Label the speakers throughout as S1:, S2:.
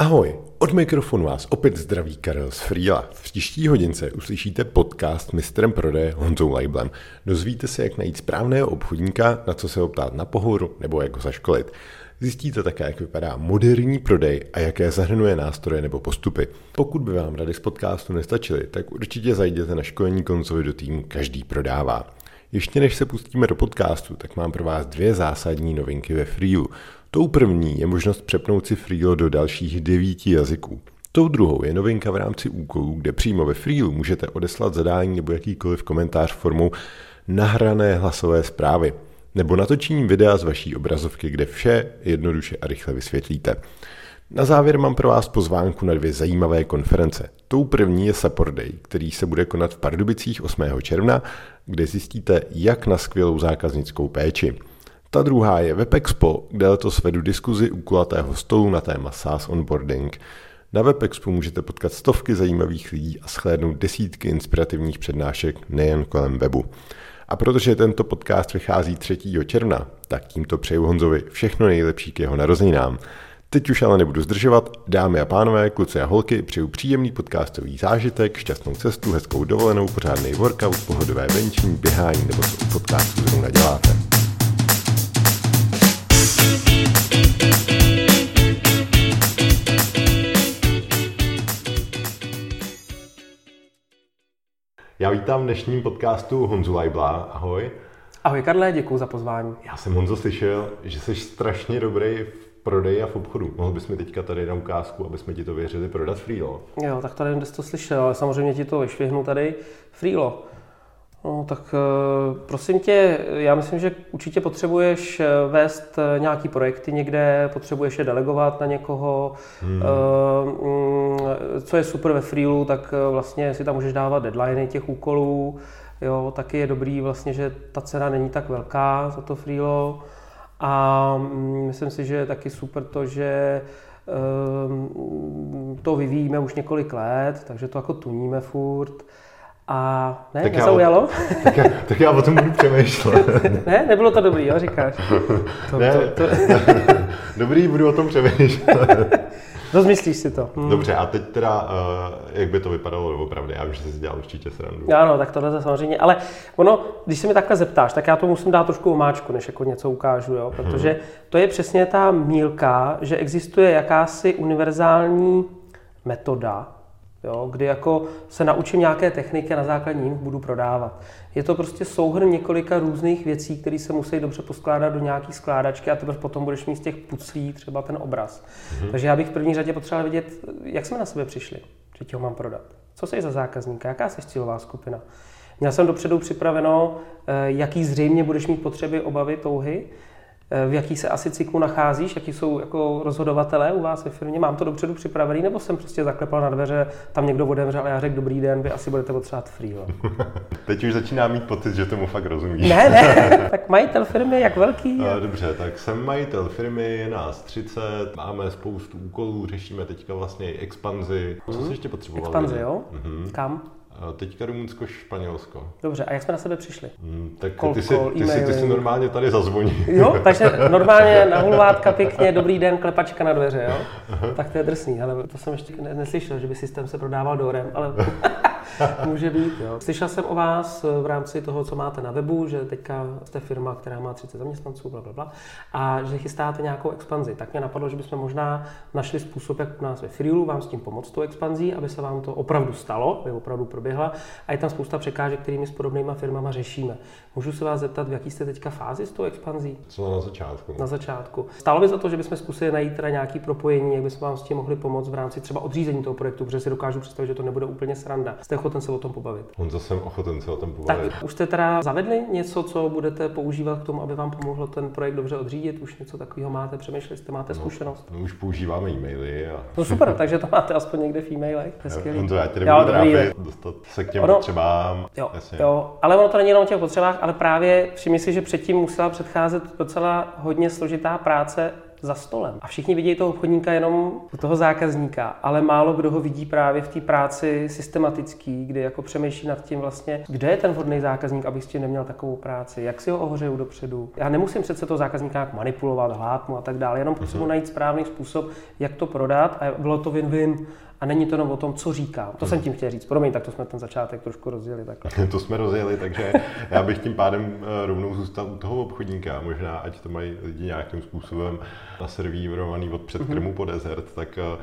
S1: Ahoj, od mikrofonu vás opět zdraví Karel z Frýla. V příští hodince uslyšíte podcast mistrem prodeje Honzou Leiblem. Dozvíte se, jak najít správného obchodníka, na co se optát na pohoru nebo jak ho zaškolit. Zjistíte také, jak vypadá moderní prodej a jaké zahrnuje nástroje nebo postupy. Pokud by vám rady z podcastu nestačily, tak určitě zajděte na školení konzoly do týmu Každý prodává. Ještě než se pustíme do podcastu, tak mám pro vás dvě zásadní novinky ve Freelu. Tou první je možnost přepnout si Freelo do dalších devíti jazyků. Tou druhou je novinka v rámci úkolů, kde přímo ve Freelu můžete odeslat zadání nebo jakýkoliv komentář formou nahrané hlasové zprávy nebo natočením videa z vaší obrazovky, kde vše jednoduše a rychle vysvětlíte. Na závěr mám pro vás pozvánku na dvě zajímavé konference. Tou první je Support Day, který se bude konat v Pardubicích 8. června, kde zjistíte, jak na skvělou zákaznickou péči. Ta druhá je WebExpo, kde letos vedu diskuzi u kulatého stolu na téma SaaS onboarding. Na WebExpo můžete potkat stovky zajímavých lidí a shlédnout desítky inspirativních přednášek nejen kolem webu. A protože tento podcast vychází 3. června, tak tímto přeju Honzovi všechno nejlepší k jeho narozeninám. Teď už ale nebudu zdržovat. Dámy a pánové, kluci a holky, přeju příjemný podcastový zážitek, šťastnou cestu, hezkou dovolenou, pořádný workout, pohodové venčení, běhání nebo co u podcastu zrovna děláte. Já vítám v dnešním podcastu Honzu Lajbla. Ahoj.
S2: Ahoj Karle, děkuji za pozvání.
S1: Já jsem Honzo slyšel, že jsi strašně dobrý v prodeji a v obchodu. Mohl bys mi teďka tady na ukázku, aby jsme ti to věřili prodat Freelo?
S2: Jo, tak tady jsi to slyšel, ale samozřejmě ti to vyšvihnu tady. Freelo. No, tak eh, prosím tě, já myslím, že určitě potřebuješ eh, vést eh, nějaký projekty někde, potřebuješ je delegovat na někoho. Hmm. Mm, co je super ve Freelu, tak vlastně si tam můžeš dávat deadliny těch úkolů. Jo, taky je dobrý vlastně, že ta cena není tak velká za to Freelo. A mm, myslím si, že je taky super to, že to vyvíjíme už několik let, takže to jako tuníme furt. A ne, tak nezaujalo?
S1: Já, tak, já, tak já o tom budu přemýšlet.
S2: ne, nebylo to dobrý, jo, říkáš?
S1: To, ne, to, to... dobrý, budu o tom přemýšlet.
S2: Rozmyslíš si to.
S1: Hmm. Dobře, a teď teda, uh, jak by to vypadalo opravdu? Já vím, že jsi dělal určitě srandu.
S2: Ano, tak tohle to samozřejmě. Ale ono, když se mi takhle zeptáš, tak já to musím dát trošku omáčku, než jako něco ukážu, jo? protože hmm. to je přesně ta mílka, že existuje jakási univerzální metoda, jo, kdy jako se naučím nějaké techniky a na základě nich budu prodávat. Je to prostě souhrn několika různých věcí, které se musí dobře poskládat do nějaké skládačky a teprve potom budeš mít z těch puclí třeba ten obraz. Mm-hmm. Takže já bych v první řadě potřeboval vědět, jak jsme na sebe přišli, že ti ho mám prodat. Co jsi za zákazníka, jaká jsi cílová skupina. Měl jsem dopředu připraveno, eh, jaký zřejmě budeš mít potřeby, obavy, touhy, v jaký se asi cyklu nacházíš, jaký jsou jako rozhodovatelé u vás ve firmě, mám to dopředu připravený, nebo jsem prostě zaklepal na dveře, tam někdo odemřel a já řekl, dobrý den, vy asi budete potřebovat free.
S1: Teď už začíná mít pocit, že tomu fakt rozumíš.
S2: Ne, ne, tak majitel firmy, jak velký?
S1: Je? Dobře, tak jsem majitel firmy, je nás 30, máme spoustu úkolů, řešíme teďka vlastně expanzi. Co hmm. jsi ještě potřeboval?
S2: Expanzi, jo? Mm-hmm. Kam?
S1: Teďka Rumunsko, Španělsko.
S2: Dobře, a jak jsme na sebe přišli?
S1: Hmm, tak Cold ty, si, ty, si, ty si normálně tady zazvoní.
S2: Jo, takže normálně na hulvátka pěkně, dobrý den, klepačka na dveře, jo? Aha. Tak to je drsný, ale to jsem ještě neslyšel, že by systém se prodával dorem, ale může být, jo. Slyšel jsem o vás v rámci toho, co máte na webu, že teďka jste firma, která má 30 zaměstnanců, bla, bla, bla, a že chystáte nějakou expanzi. Tak mě napadlo, že bychom možná našli způsob, jak u nás ve Freelu vám s tím pomoct tou expanzí, aby se vám to opravdu stalo, aby opravdu proběhla a je tam spousta překážek, kterými s podobnými firmama řešíme. Můžu se vás zeptat, v jaký jste teďka fázi s tou expanzí?
S1: Co na začátku?
S2: Na začátku. Stálo by za to, že bychom zkusili najít teda nějaký propojení, jak bychom vám s tím mohli pomoct v rámci třeba odřízení toho projektu, protože si dokážu představit, že to nebude úplně sranda. Jste ochoten se o tom pobavit?
S1: On zase ochoten se o tom pobavit.
S2: Tak už jste teda zavedli něco, co budete používat k tomu, aby vám pomohlo ten projekt dobře odřídit? Už něco takového máte, přemýšleli jste, máte no, zkušenost?
S1: No, už používáme e-maily. A...
S2: No super, takže to máte aspoň někde v e-mailech.
S1: No, to já tě nebudu dostat se k těm ono, potřebám.
S2: Jo, jo, ale ono to není jenom o těch potřebách, ale právě všimni si, že předtím musela předcházet docela hodně složitá práce za stolem. A všichni vidí toho obchodníka jenom u toho zákazníka, ale málo kdo ho vidí právě v té práci systematický, kdy jako přemýšlí nad tím vlastně, kde je ten vhodný zákazník, abych s tím neměl takovou práci, jak si ho ohřeju dopředu. Já nemusím přece toho zákazníka nějak manipulovat, hlát mu a tak dále, jenom potřebuji najít správný způsob, jak to prodat a bylo to win-win a není to jenom o tom, co říkám. To jsem tím chtěl říct. Promiň, tak to jsme ten začátek trošku rozjeli takhle.
S1: to jsme rozjeli, takže já bych tím pádem eh, rovnou zůstal u toho obchodníka. Možná, ať to mají lidi nějakým způsobem naservírovaný od předkrmu mm-hmm. po desert, tak eh,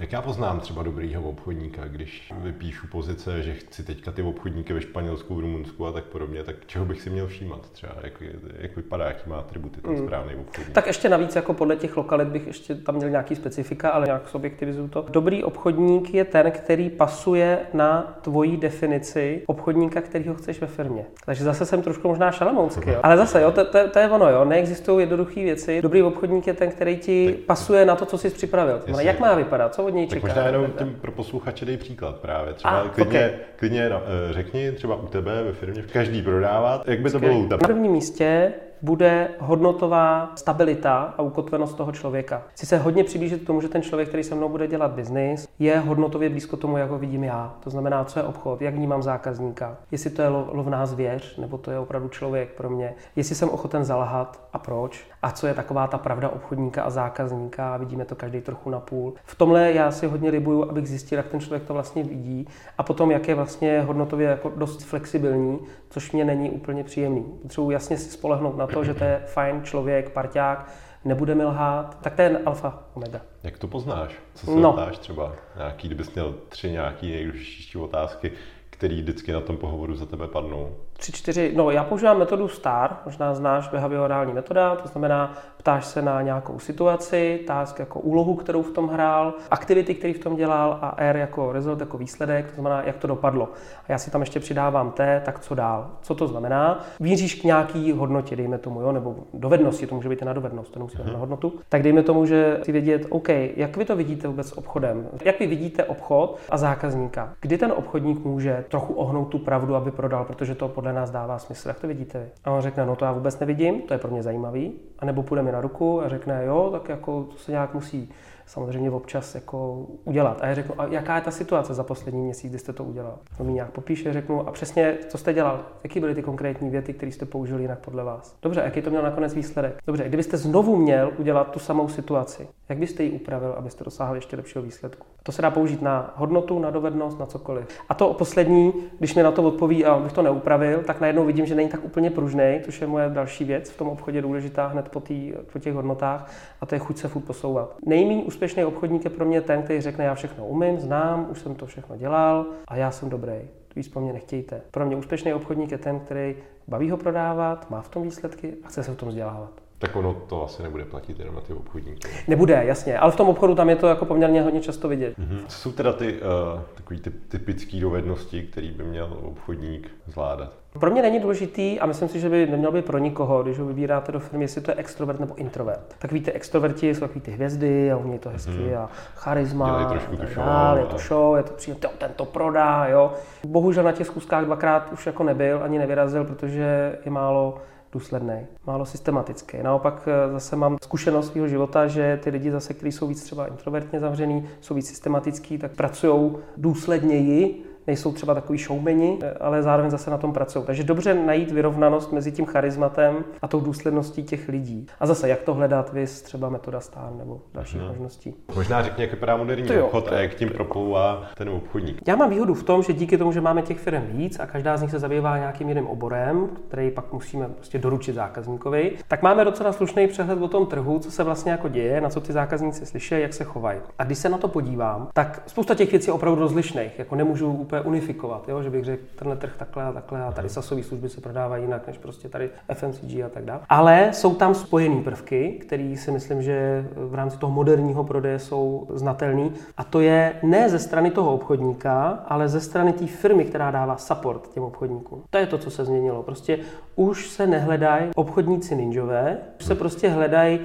S1: jak já poznám třeba dobrýho obchodníka, když vypíšu pozice, že chci teďka ty obchodníky ve Španělsku, v Rumunsku a tak podobně, tak čeho bych si měl všímat třeba, jak, jak vypadá, jaký má atributy ten mm. správný obchodník?
S2: Tak ještě navíc jako podle těch lokalit bych ještě tam měl nějaký specifika, ale nějak subjektivizuju to. Dobrý obchodník je ten, který pasuje na tvoji definici obchodníka, který ho chceš ve firmě. Takže zase jsem trošku možná šalamounský, ale zase, jo, to, to, to, je ono, jo, neexistují jednoduché věci. Dobrý obchodník je ten, který ti pasuje na to, co jsi připravil. Jasně. Jak má vypadat, co od něj čeká.
S1: Tak možná jenom tím pro posluchače dej příklad právě. Třeba A, klidně, okay. klidně no, řekni třeba u tebe ve firmě, každý prodává, jak by to bylo u tebe.
S2: Na prvním místě bude hodnotová stabilita a ukotvenost toho člověka. Chci se hodně přiblížit k tomu, že ten člověk, který se mnou bude dělat biznis, je hodnotově blízko tomu, jak ho vidím já. To znamená, co je obchod, jak vnímám zákazníka, jestli to je lovná zvěř, nebo to je opravdu člověk pro mě, jestli jsem ochoten zalhat a proč, a co je taková ta pravda obchodníka a zákazníka vidíme to každý trochu na půl. V tomhle já si hodně rybuju, abych zjistil, jak ten člověk to vlastně vidí a potom, jak je vlastně hodnotově jako dost flexibilní, což mě není úplně příjemný. Potřebuji jasně si spolehnout na to, že to je fajn člověk, parťák, nebude mi lhát, tak to je alfa omega.
S1: Jak to poznáš? Co se no. ptáš třeba? Nějaký, kdybys měl tři nějaký nejdůležitější otázky, který vždycky na tom pohovoru za tebe padnou?
S2: Tři, čtyři, no já používám metodu STAR, možná znáš behaviorální metoda, to znamená ptáš se na nějakou situaci, task jako úlohu, kterou v tom hrál, aktivity, který v tom dělal a R jako result, jako výsledek, to znamená, jak to dopadlo. A já si tam ještě přidávám T, tak co dál. Co to znamená? Míříš k nějaký hodnotě, dejme tomu, jo, nebo dovednosti, to může být i na dovednost, to nemusí být na hodnotu. Tak dejme tomu, že si vědět, OK, jak vy to vidíte vůbec s obchodem? Jak vy vidíte obchod a zákazníka? Kdy ten obchodník může trochu ohnout tu pravdu, aby prodal, protože to podle nás dává smysl. Jak to vidíte vy? A on řekne, no to já vůbec nevidím, to je pro mě zajímavý. A nebo půjde mi na ruku a řekne, jo, tak jako to se nějak musí samozřejmě občas jako udělat. A já řeknu, a jaká je ta situace za poslední měsíc, kdy jste to udělal? On mi nějak popíše, řeknu, a přesně, co jste dělal? Jaký byly ty konkrétní věty, které jste použili jinak podle vás? Dobře, jaký to měl nakonec výsledek? Dobře, kdybyste znovu měl udělat tu samou situaci, jak byste ji upravil, abyste dosáhli ještě lepšího výsledku? To se dá použít na hodnotu, na dovednost, na cokoliv. A to poslední, když mi na to odpoví a bych to neupravil, tak najednou vidím, že není tak úplně pružný, což je moje další věc v tom obchodě důležitá hned po, tý, po těch hodnotách, a to je chuť se furt posouvat. Nejméně úspěšný obchodník je pro mě ten, který řekne, já všechno umím, znám, už jsem to všechno dělal a já jsem dobrý. Víc po mně nechtějte. Pro mě úspěšný obchodník je ten, který baví ho prodávat, má v tom výsledky a chce se v tom vzdělávat.
S1: Tak ono to asi nebude platit jenom na ty obchodníky.
S2: Nebude, jasně, ale v tom obchodu tam je to jako poměrně hodně často vidět.
S1: Mm-hmm. Co jsou teda ty uh, takový ty typické dovednosti, které by měl obchodník zvládat?
S2: Pro mě není důležitý a myslím si, že by neměl být pro nikoho, když ho vybíráte do firmy, jestli to je extrovert nebo introvert. Tak víte, extroverti jsou takový ty hvězdy a umějí to hezky mm. a charisma, dál, je to show, je to příjemné, ten to prodá, jo. Bohužel na těch zkuskách dvakrát už jako nebyl, ani nevyrazil, protože je málo důsledný, málo systematický. Naopak eh, zase mám zkušenost svého života, že ty lidi zase, kteří jsou víc třeba introvertně zavřený, jsou víc systematický, tak pracují důsledněji nejsou třeba takový showmeni, ale zároveň zase na tom pracují. Takže dobře najít vyrovnanost mezi tím charizmatem a tou důsledností těch lidí. A zase, jak to hledat, vy třeba metoda stán nebo dalších hmm. možností.
S1: Možná řekni, jak vypadá moderní jo, obchod a jak tím proplouvá ten obchodník.
S2: Já mám výhodu v tom, že díky tomu, že máme těch firm víc a každá z nich se zabývá nějakým jiným oborem, který pak musíme prostě doručit zákazníkovi, tak máme docela slušný přehled o tom trhu, co se vlastně jako děje, na co ty zákazníci slyší, jak se chovají. A když se na to podívám, tak spousta těch věcí je opravdu rozlišných. Jako nemůžu úplně úplně unifikovat, jo? že bych řekl, tenhle trh takhle a takhle a tady sasové služby se prodávají jinak než prostě tady FMCG a tak dále. Ale jsou tam spojené prvky, které si myslím, že v rámci toho moderního prodeje jsou znatelný a to je ne ze strany toho obchodníka, ale ze strany té firmy, která dává support těm obchodníkům. To je to, co se změnilo. Prostě už se nehledají obchodníci ninjové, už se prostě hledají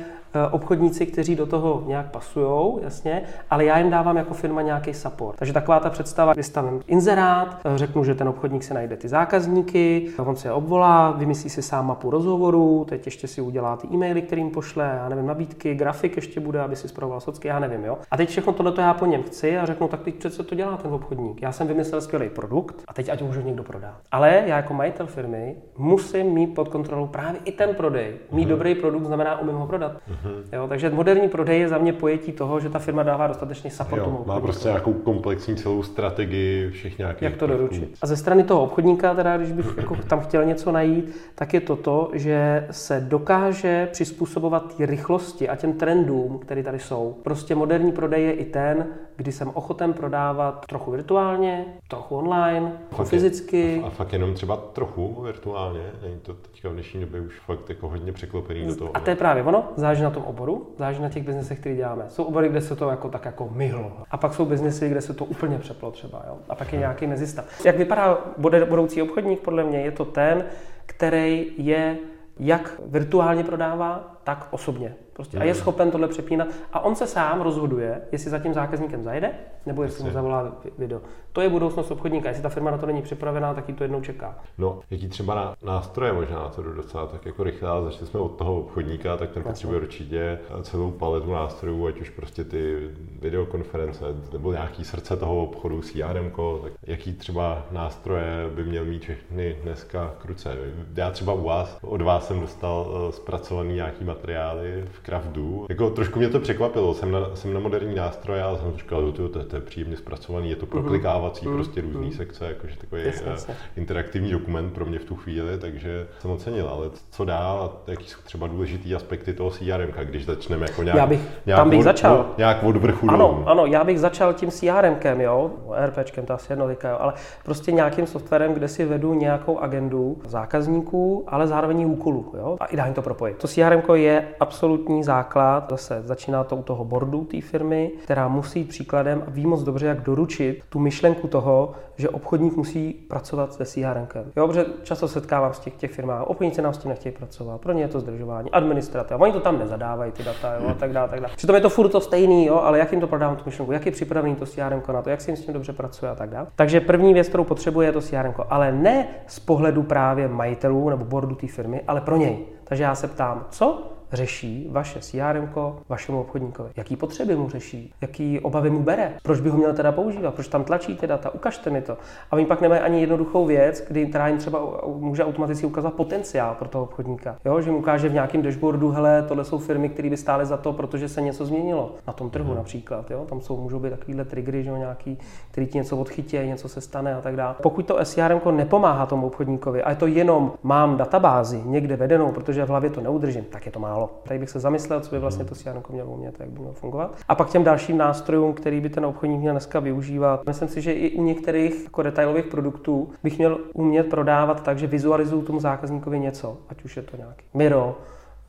S2: obchodníci, kteří do toho nějak pasují, jasně, ale já jim dávám jako firma nějaký support. Takže taková ta představa, vystavím inzerát, eh, řeknu, že ten obchodník si najde ty zákazníky, on se je obvolá, vymyslí si sám mapu rozhovorů, teď ještě si udělá ty e-maily, kterým pošle, já nevím, nabídky, grafik ještě bude, aby si zpravoval socky, já nevím, jo. A teď všechno tohle já po něm chci a řeknu, tak teď přece to dělá ten obchodník. Já jsem vymyslel skvělý produkt a teď ať už někdo prodá. Ale já jako majitel firmy musím mít pod kontrolou právě i ten prodej. Mít mm-hmm. dobrý produkt znamená umím ho prodat. Mm-hmm. Jo, takže moderní prodej je za mě pojetí toho, že ta firma dává dostatečný support
S1: jo, Má prostě nějakou komplexní celou strategii všech nějakých.
S2: Jak to doručit. A ze strany toho obchodníka, teda, když bych jako tam chtěl něco najít, tak je to to, že se dokáže přizpůsobovat té rychlosti a těm trendům, které tady jsou. Prostě moderní prodej je i ten, kdy jsem ochoten prodávat trochu virtuálně, trochu online, trochu fyzicky.
S1: A, a fakt jenom třeba trochu virtuálně? Není to teďka v dnešní době už fakt jako hodně překlopený do toho?
S2: A to je právě ono, záleží na tom oboru, záleží na těch biznesech, které děláme. Jsou obory, kde se to jako tak jako myhlo. A pak jsou biznesy, kde se to úplně přeplo třeba. Jo? A pak je nějaký mezistav. Jak vypadá budoucí obchodník, podle mě je to ten, který je jak virtuálně prodává, tak osobně. Prostě. A je schopen tohle přepínat. A on se sám rozhoduje, jestli za tím zákazníkem zajde, nebo jestli mu zavolá video. To je budoucnost obchodníka. Jestli ta firma na to není připravená, tak ji to jednou čeká.
S1: No, jaký třeba nástroje možná na to docela tak jako rychle, ale začali jsme od toho obchodníka, tak ten potřebuje určitě celou paletu nástrojů, ať už prostě ty videokonference nebo nějaký srdce toho obchodu, CRM, tak jaký třeba nástroje by měl mít všechny dneska kruce. Já třeba u vás, od vás jsem dostal eh, zpracovaný nějaký materiály v Craftu. Jako trošku mě to překvapilo, jsem na, jsem na moderní nástroje a jsem říkal, to, to, to je příjemně zpracovaný, je to mhm. proklikávací mm-hmm. prostě různý mm-hmm. sekce, jakože takový yes, yes. interaktivní dokument pro mě v tu chvíli, takže jsem ocenil, ale co dál a jaký jsou třeba důležitý aspekty toho CRM, když začneme jako nějak,
S2: já bych, nějak tam bych od, začal. No,
S1: nějak od vrchu
S2: Ano, dolů. ano, já bych začal tím CRMkem, jo, RPčkem, to asi jedno jo, ale prostě nějakým softwarem, kde si vedu nějakou agendu zákazníků, ale zároveň úkolů, jo, a ideálně to propojit. To CRM je absolutní základ, zase začíná to u toho boardu té firmy, která musí jít příkladem a ví moc dobře, jak doručit tu myšlenku toho, že obchodník musí pracovat se CRM. Jo, protože často setkávám s těch, těch firmách, obchodníci nám s tím nechtějí pracovat, pro ně je to zdržování, administrativa, oni to tam nezadávají, ty data, jo, a tak dále, tak dále. Přitom je to furt to stejný, jo, ale jak jim to prodávám tu myšlenku, jak je připravený to CRM na to, jak si jim s tím dobře pracuje a tak dále. Takže první věc, kterou potřebuje, je to CRM, ale ne z pohledu právě majitelů nebo boardu té firmy, ale pro něj. Takže já se ptám, co řeší vaše CRM vašemu obchodníkovi. Jaký potřeby mu řeší, jaký obavy mu bere, proč by ho měl teda používat, proč tam tlačí ty data, ukažte mi to. A oni pak nemají ani jednoduchou věc, kdy, která jim třeba může automaticky ukázat potenciál pro toho obchodníka. Jo, že mu ukáže v nějakém dashboardu, hele, tohle jsou firmy, které by stály za to, protože se něco změnilo. Na tom trhu mm. například. Jo? Tam jsou, můžou být takovýhle triggery, že jo, nějaký, který ti něco odchytí, něco se stane a tak dále. Pokud to SCRM nepomáhá tomu obchodníkovi a je to jenom mám databázi někde vedenou, protože v hlavě to neudržím, tak je to málo málo. Tady bych se zamyslel, co by vlastně to CRM mělo umět, jak by mělo fungovat. A pak těm dalším nástrojům, který by ten obchodník měl dneska využívat. Myslím si, že i u některých jako detailových produktů bych měl umět prodávat tak, že vizualizuju tomu zákazníkovi něco, ať už je to nějaký Miro,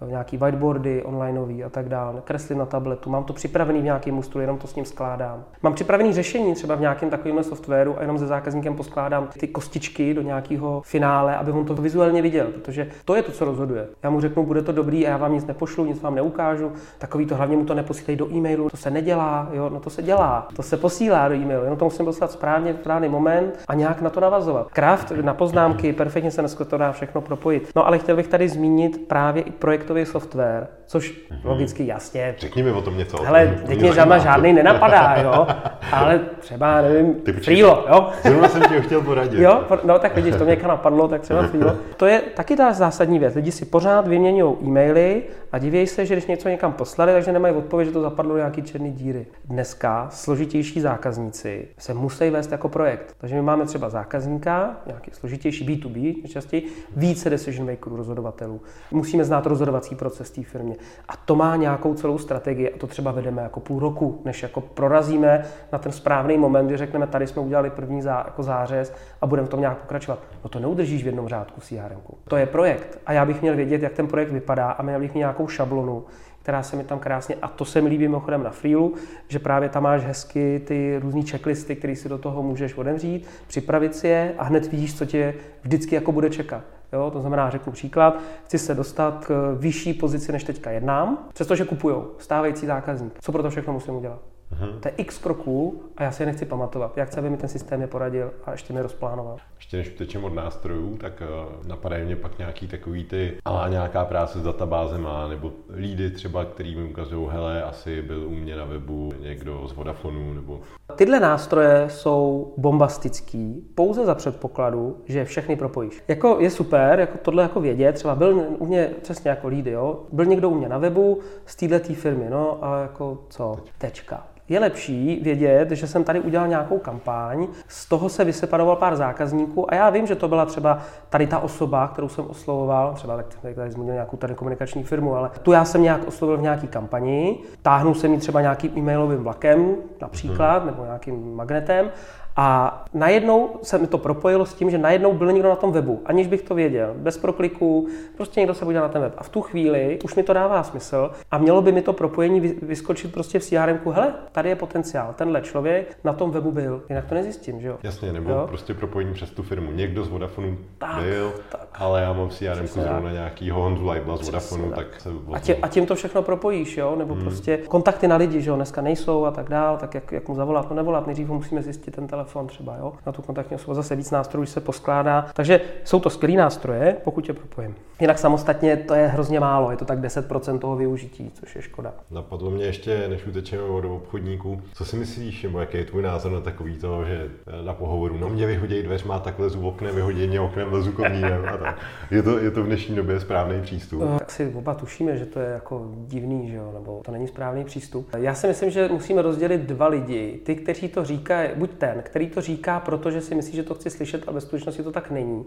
S2: nějaký whiteboardy onlineový a tak dále, kresly na tabletu, mám to připravený v nějakém ústroji, jenom to s ním skládám. Mám připravený řešení třeba v nějakém takovém softwaru a jenom se zákazníkem poskládám ty kostičky do nějakého finále, aby on to vizuálně viděl, protože to je to, co rozhoduje. Já mu řeknu, bude to dobrý a já vám nic nepošlu, nic vám neukážu, takový to hlavně mu to neposílej do e-mailu, to se nedělá, jo, no to se dělá, to se posílá do e-mailu, jenom to musím poslat správně v správný moment a nějak na to navazovat. Kraft na poznámky, perfektně se dneska to dá všechno propojit. No ale chtěl bych tady zmínit právě i projektový software, což mm-hmm. logicky jasně.
S1: Řekni mi o tom něco.
S2: Ale teď mě žádná žádný nenapadá, jo. Ale třeba, nevím, Freelo, jo.
S1: Zrovna jsem ti chtěl poradit.
S2: Jo, no tak vidíš, to mě napadlo, tak třeba Freelo. To je taky ta zásadní věc. Lidi si pořád vyměňují e-maily a divějí se, že když něco někam poslali, takže nemají odpověď, že to zapadlo do nějaký černý díry. Dneska složitější zákazníci se musí vést jako projekt. Takže my máme třeba zákazníka, nějaký složitější B2B, nejčastěji, více decision makerů, rozhodovatelů. Musíme znát rozhodovací proces té firmě. A to má nějakou celou strategii a to třeba vedeme jako půl roku, než jako prorazíme na ten správný moment, kdy řekneme, tady jsme udělali první zá, jako zářez a budeme v tom nějak pokračovat. No to neudržíš v jednom řádku v CRM. To je projekt a já bych měl vědět, jak ten projekt vypadá a měl bych mít nějakou šablonu, která se mi tam krásně, a to se mi líbí mimochodem na Freelu, že právě tam máš hezky ty různé checklisty, které si do toho můžeš odemřít, připravit si je a hned vidíš, co tě vždycky jako bude čekat. Jo? To znamená, řeknu příklad, chci se dostat k vyšší pozici, než teďka jednám, přestože kupují stávající zákazník. Co pro to všechno musím udělat? Uh-huh. To je x kroků a já si je nechci pamatovat. Já chci, aby mi ten systém je poradil a ještě mi rozplánoval.
S1: Ještě než utečem od nástrojů, tak uh, napadají mě pak nějaký takový ty, ale nějaká práce s databázema, nebo lídy třeba, který mi ukazují, hele, asi byl u mě na webu někdo z Vodafonu, nebo...
S2: Tyhle nástroje jsou bombastický, pouze za předpokladu, že všechny propojíš. Jako je super, jako tohle jako vědět, třeba byl u mě přesně jako lídy, jo, byl někdo u mě na webu z této firmy, no a jako co, tečka je lepší vědět, že jsem tady udělal nějakou kampaň, z toho se vyseparoval pár zákazníků a já vím, že to byla třeba tady ta osoba, kterou jsem oslovoval, třeba tak tady zmínil nějakou tady komunikační firmu, ale tu já jsem nějak oslovil v nějaký kampani, táhnul jsem ji třeba nějakým e-mailovým vlakem například, hmm. nebo nějakým magnetem a najednou se mi to propojilo s tím, že najednou byl někdo na tom webu, aniž bych to věděl, bez prokliků, prostě někdo se podíval na ten web. A v tu chvíli už mi to dává smysl a mělo by mi to propojení vyskočit prostě v CRM, hele, tady je potenciál, tenhle člověk na tom webu byl, jinak to nezjistím, že jo?
S1: Jasně, nebo jo? prostě propojení přes tu firmu. Někdo z Vodafonu tak, byl, tak. ale já mám v CRM zrovna nějakýho Honzu Leibla z Vodafonu, tak, tak se
S2: a, tě, a tím to všechno propojíš, jo? Nebo hmm. prostě kontakty na lidi, že jo, dneska nejsou a tak dál, tak jak, jak mu zavolat, no nevolat, nejdřív musíme zjistit ten telefon telefon třeba, jo, na tu kontaktní osobu zase víc nástrojů se poskládá. Takže jsou to skvělé nástroje, pokud je propojím. Jinak samostatně to je hrozně málo, je to tak 10% toho využití, což je škoda.
S1: Napadlo mě ještě, než utečeme od obchodníků, co si myslíš, nebo jaký je tvůj názor na takový to, že na pohovoru, no mě vyhodí dveř, má tak lezu oknem, vyhodí mě oknem, lezu komínem a tak. Je to, je to v dnešní době správný přístup?
S2: No, tak si oba tušíme, že to je jako divný, že jo, nebo to není správný přístup. Já si myslím, že musíme rozdělit dva lidi. Ty, kteří to říkají, buď ten, který to říká, protože si myslí, že to chci slyšet, a ve skutečnosti to tak není.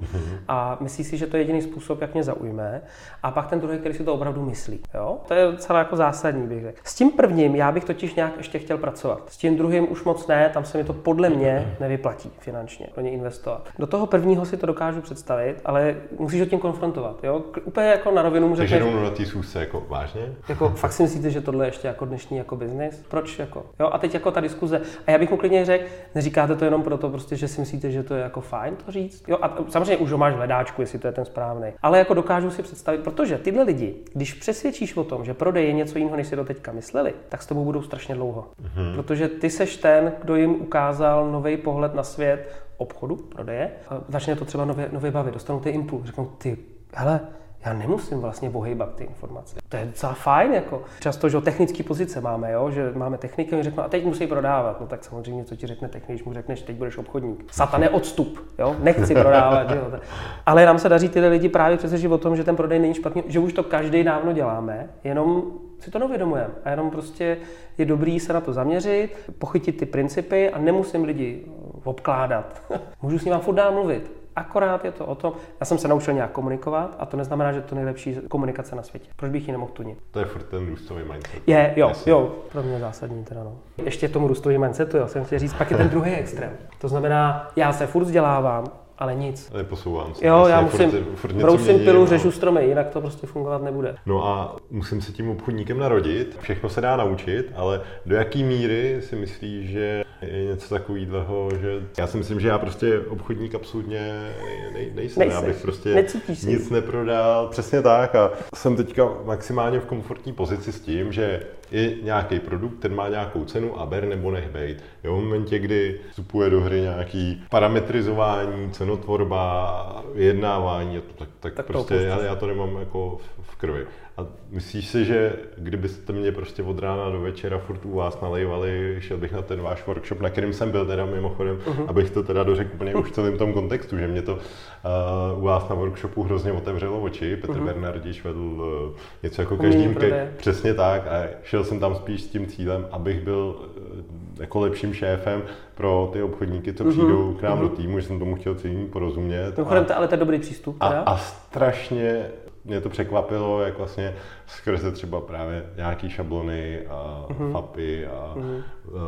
S2: A myslí si, že to je jediný způsob, jak mě zaujme. A pak ten druhý, který si to opravdu myslí. Jo? To je docela jako zásadní, bych řekl. S tím prvním já bych totiž nějak ještě chtěl pracovat. S tím druhým už moc ne, tam se mi to podle mě nevyplatí finančně do něj investovat. Do toho prvního si to dokážu představit, ale musíš ho tím konfrontovat. Jo? Úplně jako na rovinu
S1: může. Takže rovnou na té schůzce, jako vážně?
S2: Jako fakt si myslíte, že tohle je ještě jako dnešní jako biznis? Proč jako? Jo? A teď jako ta diskuze. A já bych mu klidně řekl, neříkáte to jenom proto, prostě, že si myslíte, že to je jako fajn to říct. Jo, a samozřejmě už ho máš v hledáčku, jestli to je ten správný. Ale jako dokážu si představit, protože tyhle lidi, když přesvědčíš o tom, že prodej je něco jiného, než si do teďka mysleli, tak s tebou budou strašně dlouho. Mm-hmm. Protože ty seš ten, kdo jim ukázal nový pohled na svět obchodu, prodeje. A začne to třeba nově, nově bavit, dostanou ty impuls, řeknou ty, hele, já nemusím vlastně bohejbat ty informace. To je docela fajn, jako. Často, že technické pozice máme, jo? že máme techniky, a řeknou, a teď musí prodávat. No tak samozřejmě, co ti řekne technik, když mu řekneš, teď budeš obchodník. Satane odstup, jo? nechci prodávat. jo? Ale nám se daří tyhle lidi právě přesvědčit o tom, že ten prodej není špatný, že už to každý dávno děláme, jenom si to neuvědomujeme. A jenom prostě je dobrý se na to zaměřit, pochytit ty principy a nemusím lidi obkládat. Můžu s nimi furt dál mluvit. Akorát je to o tom, já jsem se naučil nějak komunikovat a to neznamená, že to je nejlepší komunikace na světě. Proč bych ji nemohl tunit?
S1: To je furt ten růstový mindset.
S2: Je, jo, Jasně. jo, pro mě zásadní teda no. Ještě tomu růstový mindsetu, jo, jsem chtěl říct, pak je ten druhý extrém. To znamená, já se furt vzdělávám, ale nic.
S1: Neposouvám se.
S2: Jo, já musím, furt, furt brousím pilu, no. řežu stromy, jinak to prostě fungovat nebude.
S1: No a musím se tím obchodníkem narodit, všechno se dá naučit, ale do jaký míry si myslíš, že je něco takového, že já si myslím, že já prostě obchodník absolutně nej, nejsem. Nejseš. Já bych prostě nic neprodal. Přesně tak a jsem teďka maximálně v komfortní pozici s tím, že je nějaký produkt, ten má nějakou cenu a ber nebo nech bejt. Jo, v momentě, kdy vstupuje do hry nějaký parametrizování, cenotvorba, vyjednávání, tak, tak, tak prostě já, já to nemám jako v, v krvi. A myslíš si, že kdybyste mě prostě od rána do večera furt u vás nalejvali, šel bych na ten váš workshop, na kterým jsem byl teda mimochodem, uh-huh. abych to teda dořekl úplně už celým tom kontextu, že mě to uh, u vás na workshopu hrozně otevřelo oči. Petr uh-huh. Bernardiš vedl uh, něco jako každým, ke, přesně tak a šel jsem tam spíš s tím cílem, abych byl uh, jako lepším šéfem pro ty obchodníky, co uh-huh. přijdou k nám uh-huh. do týmu, že jsem tomu chtěl celým porozumět.
S2: Mimochodem, a, ale to je dobrý přístup.
S1: Teda? A, a strašně mě to překvapilo, jak vlastně skrze třeba právě nějaký šablony a uh-huh. FAPy a uh-huh.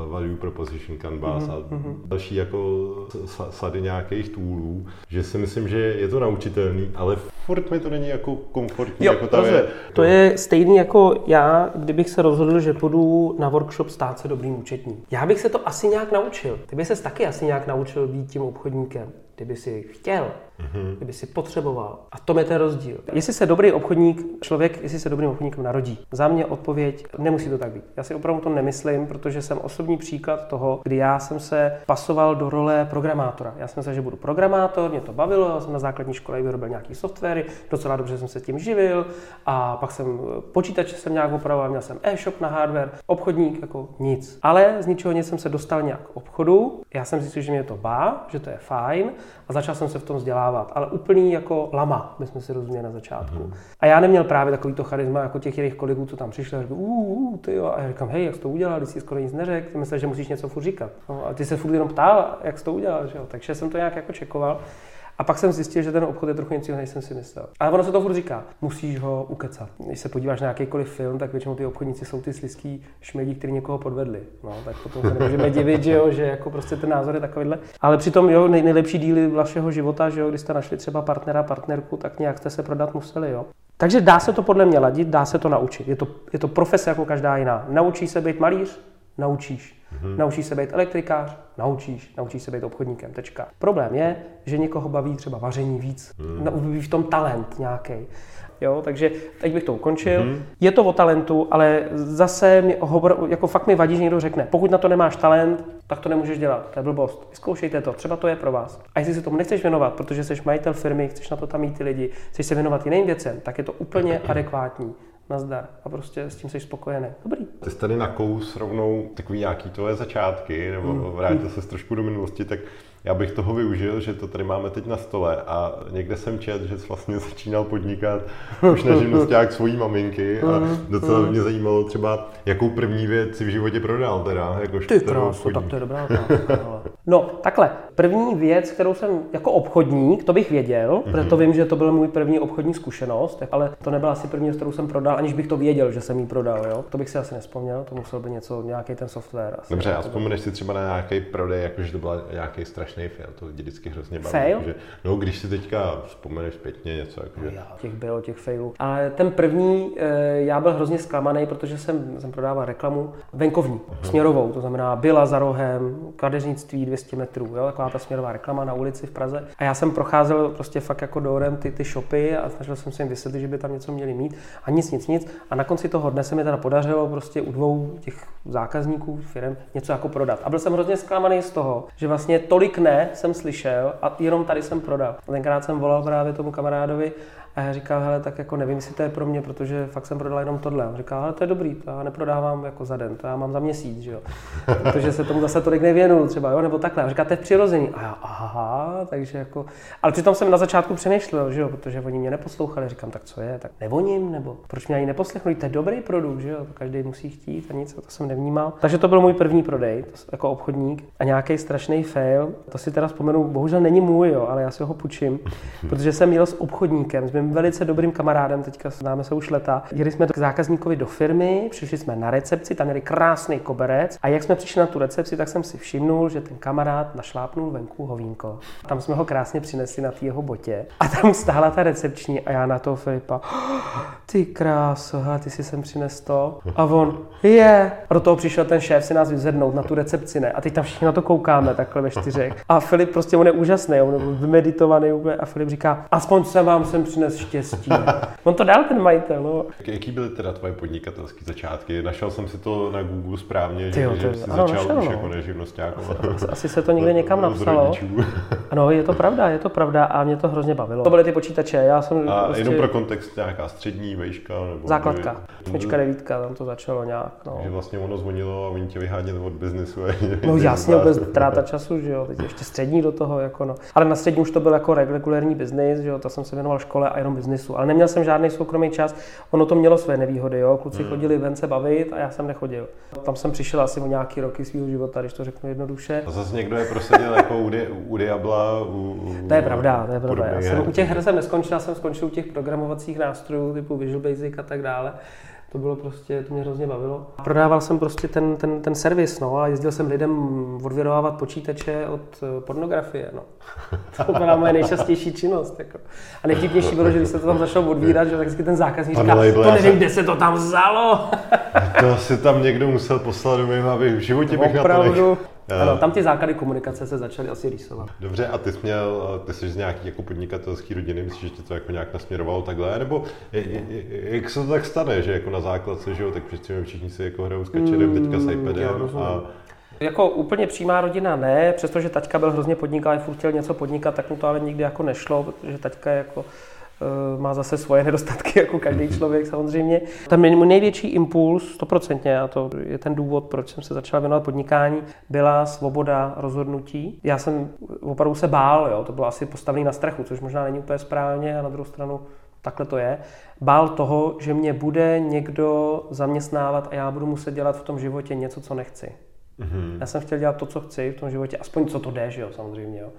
S1: value proposition canvas uh-huh. a mhm. další jako sady nějakých toolů, že si myslím, že je to naučitelný, ale furt mi to není jako komfortní.
S2: Jo,
S1: jako
S2: ta je, to je stejný jako já, kdybych se rozhodl, že půjdu na workshop stát se dobrým účetním. Já bych se to asi nějak naučil. Ty by ses taky asi nějak naučil být tím obchodníkem. kdyby si chtěl, mm-hmm. kdyby si potřeboval. A to je ten rozdíl. Jestli se dobrý obchodník, člověk, jestli se dobrým obchodníkem narodí. Za mě odpověď, nemusí to tak být. Já si opravdu to nemyslím, protože jsem osobní příklad toho, kdy já jsem se pasoval do role programátora. Já jsem se, že budu programátor, mě to bavilo, já jsem na základní škole vyrobil nějaký softwary, docela dobře jsem se tím živil a pak jsem počítače jsem nějak opravoval, měl jsem e-shop na hardware, obchodník jako nic. Ale z ničeho nic jsem se dostal nějak k obchodu, já jsem zjistil, že mě to bá, že to je fajn a začal jsem se v tom vzdělávat. Ale úplný jako lama, my jsme si rozuměli na začátku. Mm. A já neměl právě takový to charisma jako těch jiných kolegů, co tam přišli a řekli, uh, ty jo. A já říkám, hej, jak jsi to udělal, když jsi skoro nic neřekl, ty myslíš, že musíš něco furt říkat. No, a ty se furt jenom ptal, jak jsi to udělal, že jo? Takže jsem to nějak jako čekoval. A pak jsem zjistil, že ten obchod je trochu něco než jsem si myslel. Ale ono se to furt říká, musíš ho ukecat. Když se podíváš na jakýkoliv film, tak většinou ty obchodníci jsou ty sliský šmelí, kteří někoho podvedli. No, tak potom se nemůžeme divit, že, jo, že jako prostě ten názor je takovýhle. Ale přitom jo, nej, nejlepší díly vašeho života, že jo, když jste našli třeba partnera, partnerku, tak nějak jste se prodat museli. Jo. Takže dá se to podle mě ladit, dá se to naučit. Je to, je to profese jako každá jiná. Naučí se být malíř, naučíš. Hmm. Naučíš se být elektrikář, naučíš, naučíš se být obchodníkem, tečka. Problém je, že někoho baví třeba vaření víc, hmm. v tom talent nějaký. Jo, takže teď bych to ukončil. Mm-hmm. Je to o talentu, ale zase mě hovor, jako fakt mi vadí, že někdo řekne, pokud na to nemáš talent, tak to nemůžeš dělat. To je blbost. Vyzkoušejte to, třeba to je pro vás. A jestli se tomu nechceš věnovat, protože jsi majitel firmy, chceš na to tam mít ty lidi, chceš se věnovat jiným věcem, tak je to úplně adekvátní nazdar a prostě s tím jsi spokojený. Dobrý.
S1: Ty jsi tady na kous rovnou takový nějaký tvoje začátky, nebo vrátil se trošku do minulosti, tak já bych toho využil, že to tady máme teď na stole a někde jsem čet, že jsi vlastně začínal podnikat už na živnosták svojí maminky a mm, docela mm. mě zajímalo třeba, jakou první věc si v životě prodal teda,
S2: jako Ty krásu, tak to je dobrá No, takhle, první věc, kterou jsem jako obchodník, to bych věděl, mm-hmm. protože to vím, že to byl můj první obchodní zkušenost, ale to nebyla asi první, kterou jsem prodal, aniž bych to věděl, že jsem ji prodal, jo. To bych si asi nespomněl, to musel být něco, nějaký ten software. Asi,
S1: Dobře, a vzpomeneš si třeba na nějaký prodej, jakože to byl nějaký strašný fail, to lidi vždycky hrozně baví.
S2: Fail?
S1: Že, no, když si teďka vzpomeneš zpětně něco, jakože...
S2: Já, těch bylo, těch failů. Ale ten první, eh, já byl hrozně zklamaný, protože jsem, jsem prodával reklamu venkovní, uh-huh. směrovou, to znamená byla za rohem, kadeřnictví 200 metrů, jo, taková ta směrová reklama na ulici v Praze. A já jsem procházel prostě fakt jako dorem ty, ty shopy a snažil jsem se jim vysvětlit, že by tam něco měli mít a nic, nic, nic. A na konci toho dne se mi teda podařilo prostě u dvou těch zákazníků firm něco jako prodat. A byl jsem hrozně zklamaný z toho, že vlastně tolik ne jsem slyšel a jenom tady jsem prodal. A tenkrát jsem volal právě tomu kamarádovi a já říkal, hele, tak jako nevím, jestli to je pro mě, protože fakt jsem prodal jenom tohle. On říkal, ale to je dobrý, to já neprodávám jako za den, to já mám za měsíc, že jo. Protože se tomu zase tolik nevěnu třeba, jo, nebo takhle. A říká, to je přirozený. A já, aha, takže jako, ale přitom jsem na začátku přemýšlel, že jo, protože oni mě neposlouchali. Říkám, tak co je, tak nevoním, nebo proč mě ani neposlechli, to je dobrý produkt, že jo, to každý musí chtít a nic, to jsem nevnímal. Takže to byl můj první prodej, jako obchodník a nějaký strašný fail. To si teda vzpomenu, bohužel není můj, jo, ale já si ho půjčím, protože jsem měl s obchodníkem, s mým velice dobrým kamarádem, teďka známe se už leta. Jeli jsme k zákazníkovi do firmy, přišli jsme na recepci, tam měli krásný koberec a jak jsme přišli na tu recepci, tak jsem si všimnul, že ten kamarád našlápnul venku hovínko. Tam jsme ho krásně přinesli na té jeho botě a tam stála ta recepční a já na toho Filipa, ty kráso, ty si sem přines to. A on, je. A do toho přišel ten šéf si nás vyzvednout na tu recepci, ne? A teď tam všichni na to koukáme takhle ve čtyřech. A Filip prostě, on je úžasný, on je vymeditovaný úplně a Filip říká, aspoň jsem vám sem přines štěstí. On to dal ten majitel, no.
S1: Jaký byly teda tvoje podnikatelské začátky? Našel jsem si to na Google správně, že, jo, že jsi ano, začal našel, už no. jako neživnosták.
S2: Asi, asi se to někde někam napsalo. Ano, je to pravda, je to pravda a mě to hrozně bavilo. To byly ty počítače, já jsem
S1: A prostě... jenom pro kontext, nějaká střední vejška? Nebo
S2: Základka, osmička, devítka, tam to začalo nějak. No.
S1: Že vlastně ono zvonilo a oni tě vyháněli od biznesu.
S2: No jasně, bez tráta času, že jo, teď ještě střední do toho, jako no. Ale na střední už to byl jako regulární biznis, že jo, to jsem se věnoval škole a jenom biznisu. Ale neměl jsem žádný soukromý čas, ono to mělo své nevýhody, jo. Kluci hmm. chodili ven se bavit a já jsem nechodil. Tam jsem přišel asi o nějaký roky svého života, když to řeknu jednoduše.
S1: A zase někdo je prosadil jako u, di, u Diabla. U, u,
S2: to je pravda, to je pravda. Já jsem u těch her jsem neskončil, já jsem skončil u těch programovacích nástrojů typu Visual Basic a tak dále to bylo prostě, to mě hrozně bavilo. Prodával jsem prostě ten, ten, ten servis, no, a jezdil jsem lidem odvěrovávat počítače od eh, pornografie, no. To byla moje nejčastější činnost, jako. A nejvtipnější bylo, že když se to tam začalo odvírat, že tak vždycky ten zákazník říká, to nevím, kde se to tam vzalo.
S1: to si tam někdo musel poslat do mého, aby v životě bych
S2: opravdu,
S1: na to nech...
S2: Ano, tam ty základy komunikace se začaly asi rýsovat.
S1: Dobře, a ty jsi měl, ty jsi z nějaký jako podnikatelský rodiny, myslíš, že tě to jako nějak nasměrovalo takhle, nebo jak se to tak stane, že jako na základce, že jo, tak přeci všichni si jako hrajou s kačerem, teďka s mm, iPadem a
S2: jako úplně přímá rodina ne, přestože taťka byl hrozně podnikal, furt chtěl něco podnikat, tak mu to ale nikdy jako nešlo, protože taťka je jako Eh, má zase svoje nedostatky, jako každý člověk samozřejmě. Ten můj největší impuls, stoprocentně, a to je ten důvod, proč jsem se začal věnovat podnikání, byla svoboda rozhodnutí. Já jsem opravdu se bál, jo, to bylo asi postavené na strachu, což možná není úplně správně, a na druhou stranu takhle to je. Bál toho, že mě bude někdo zaměstnávat a já budu muset dělat v tom životě něco, co nechci. Mm-hmm. Já jsem chtěl dělat to, co chci v tom životě, aspoň co to jde, že jo, samozřejmě. Jo.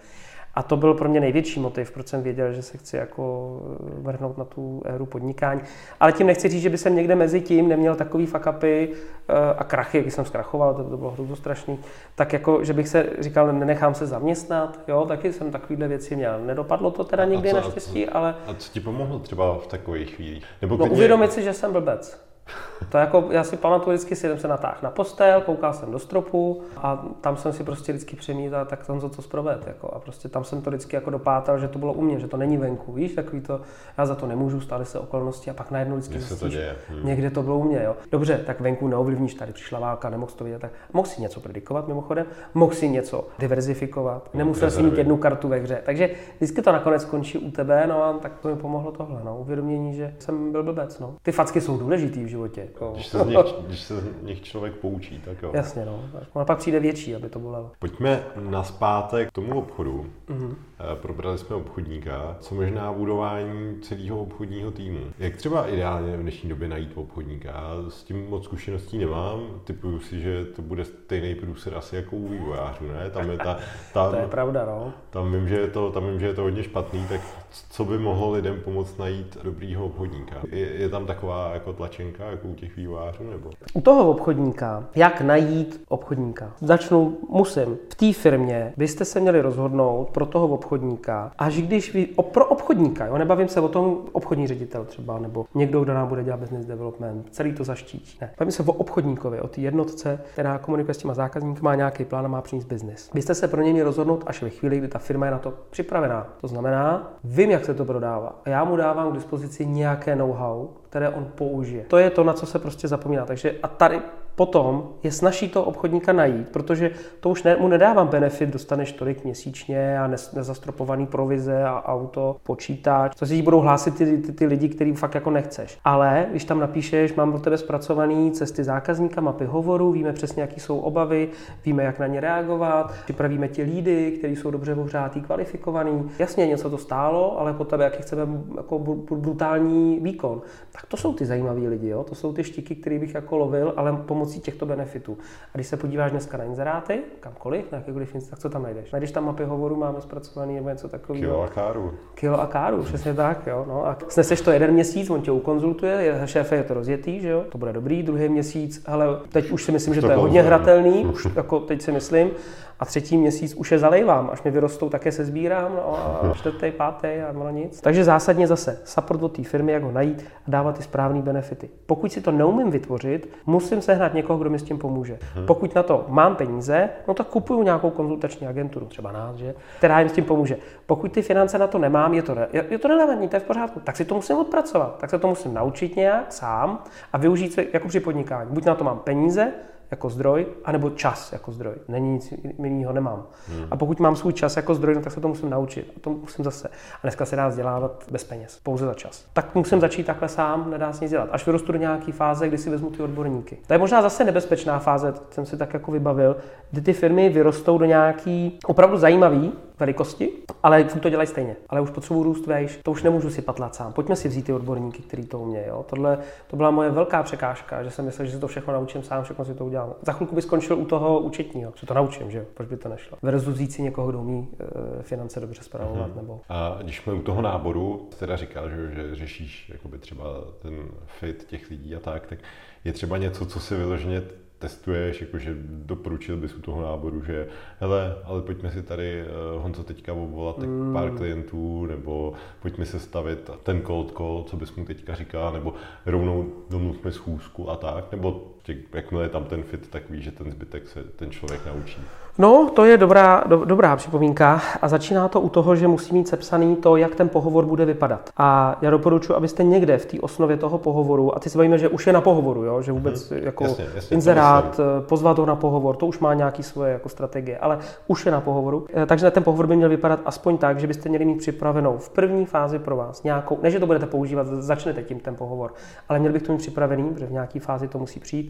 S2: A to byl pro mě největší motiv, proč jsem věděl, že se chci jako eh, vrhnout na tu éru podnikání. Ale tím nechci říct, že by jsem někde mezi tím neměl takový fakapy eh, a krachy, jak jsem zkrachoval, to, to bylo hrozně strašný, tak jako, že bych se říkal, nenechám se zaměstnat, jo, taky jsem takovýhle věci měl. Nedopadlo to teda nikdy naštěstí, ale...
S1: A co ti pomohlo třeba v takových chvílích?
S2: Nebo no, uvědomit si, že jsem blbec. To jako, já si pamatuju vždycky, si jsem se natáhl na postel, koukal jsem do stropu a tam jsem si prostě vždycky přemítal, tak to co zproved. Jako, a prostě tam jsem to vždycky jako dopátal, že to bylo u mě, že to není venku, víš, takový to, já za to nemůžu, stály se okolnosti a pak najednou vždycky
S1: se to děje.
S2: Hmm. někde to bylo u mě, jo. Dobře, tak venku neovlivníš, tady přišla válka, nemohl to vidět, tak mohl si něco predikovat mimochodem, mohl si něco diverzifikovat, nemusel si mít jednu kartu ve hře. Takže vždycky to nakonec končí u tebe, no a tak to mi pomohlo tohle, no, uvědomění, že jsem byl blbec, no. Ty facky jsou důležitý v životě.
S1: Jako. Když, se z nich, když se z nich člověk poučí, tak jo.
S2: Jasně, no. A pak přijde větší, aby to bylo.
S1: Pojďme na zpátek k tomu obchodu. Mm-hmm. Probrali jsme obchodníka, co možná budování celého obchodního týmu. Jak třeba ideálně v dnešní době najít obchodníka? Já s tím moc zkušeností nemám. Typuju si, že to bude stejný průsed asi jako u vývojářů, ne? Tam je ta,
S2: tam, to je pravda, no.
S1: Tam vím, že je to, tam vím, že je to hodně špatný, tak co by mohlo lidem pomoct najít dobrýho obchodníka? Je, je tam taková jako tlačenka, jako u těch vývojářů? Nebo?
S2: U toho obchodníka, jak najít obchodníka? Začnu, musím. V té firmě byste se měli rozhodnout pro toho obchodníka, až když vy, o, pro obchodníka, jo, nebavím se o tom obchodní ředitel třeba, nebo někdo, kdo nám bude dělat business development, celý to zaštítí. Ne, bavím se o obchodníkovi, o té jednotce, která komunikuje s těma zákazníky, má nějaký plán a má přinést business. Byste se pro něj rozhodnout až ve chvíli, kdy ta firma je na to připravená. To znamená, vím, jak se to prodává. A já mu dávám k dispozici nějaké know-how, které on použije. To je to, na co se prostě zapomíná. Takže a tady potom je snaží toho obchodníka najít, protože to už ne, mu nedávám benefit, dostaneš tolik měsíčně a nezastropovaný provize a auto, počítač. To si budou hlásit ty, ty, ty lidi, který fakt jako nechceš. Ale když tam napíšeš, mám pro tebe zpracovaný cesty zákazníka, mapy hovoru, víme přesně, jaký jsou obavy, víme, jak na ně reagovat, připravíme ti lídy, kteří jsou dobře ohřátý, kvalifikovaný. Jasně, něco to stálo, ale po tebe, jaký chceme jako brutální výkon. Tak to jsou ty zajímaví lidi, jo? to jsou ty štiky, které bych jako lovil, ale pomocí těchto benefitů. A když se podíváš dneska na inzeráty, kamkoliv, na jakékoliv tak co tam najdeš? Najdeš tam mapy hovoru, máme zpracovaný nebo něco takového.
S1: Kilo a káru.
S2: Kilo a káru, přesně tak, jo. No. A sneseš to jeden měsíc, on tě ukonzultuje, šéfe je to rozjetý, že jo, to bude dobrý, druhý měsíc, ale teď už si myslím, že to, to je hodně hratelný, už jako teď si myslím, a třetí měsíc už je zalejvám, až mi vyrostou, také se sbírám, no a čtvrtý, pátý a ono nic. Takže zásadně zase support od té firmy, jak ho najít a dávat ty správné benefity. Pokud si to neumím vytvořit, musím sehnat někoho, kdo mi s tím pomůže. Hmm. Pokud na to mám peníze, no tak kupuju nějakou konzultační agenturu, třeba nás, že, která jim s tím pomůže. Pokud ty finance na to nemám, je to, je to relevantní, to je v pořádku, tak si to musím odpracovat, tak se to musím naučit nějak sám a využít se jako při podnikání. Buď na to mám peníze, jako zdroj, anebo čas jako zdroj. Není nic jiného, nemám. Hmm. A pokud mám svůj čas jako zdroj, no, tak se to musím naučit. A to musím zase. A dneska se dá vzdělávat bez peněz, pouze za čas. Tak musím začít takhle sám, nedá se nic dělat. Až vyrostu do nějaké fáze, kdy si vezmu ty odborníky. To je možná zase nebezpečná fáze, jsem si tak jako vybavil, kdy ty firmy vyrostou do nějaký opravdu zajímavý velikosti, ale furt to dělají stejně. Ale už potřebuji růst vejš, to už nemůžu si patlat sám. Pojďme si vzít ty odborníky, kteří to umějí. Jo? Tohle to byla moje velká překážka, že jsem myslel, že si to všechno naučím sám, všechno si to udělám. Za chvilku by skončil u toho účetního, že to naučím, že proč by to nešlo. Versus vzít si někoho, kdo umí e, finance dobře zpravovat. Mm-hmm. Nebo...
S1: A když jsme u toho náboru, teda říkal, že, že řešíš jakoby třeba ten fit těch lidí a tak, tak je třeba něco, co si vyloženě testuješ, jakože doporučil bys u toho náboru, že hele, ale pojďme si tady uh, Honzo teďka obvolat mm. pár klientů, nebo pojďme se stavit ten cold call, co bys mu teďka říkal, nebo rovnou domluvme schůzku a tak, nebo Jakmile je tam ten fit, tak ví, že ten zbytek se ten člověk naučí.
S2: No, to je dobrá, do, dobrá připomínka a začíná to u toho, že musí mít sepsaný to, jak ten pohovor bude vypadat. A já doporučuji, abyste někde v té osnově toho pohovoru, a ty si bavíme, že už je na pohovoru, jo? že vůbec hmm. jako jasně, jasně, inzerát, eh, pozvat ho na pohovor, to už má nějaký svoje jako strategie, ale už je na pohovoru. Eh, takže ten pohovor by měl vypadat aspoň tak, že byste měli mít připravenou v první fázi pro vás nějakou, ne, že to budete používat, začnete tím ten pohovor, ale měl bych to mít připravený, protože v nějaké fázi to musí přijít,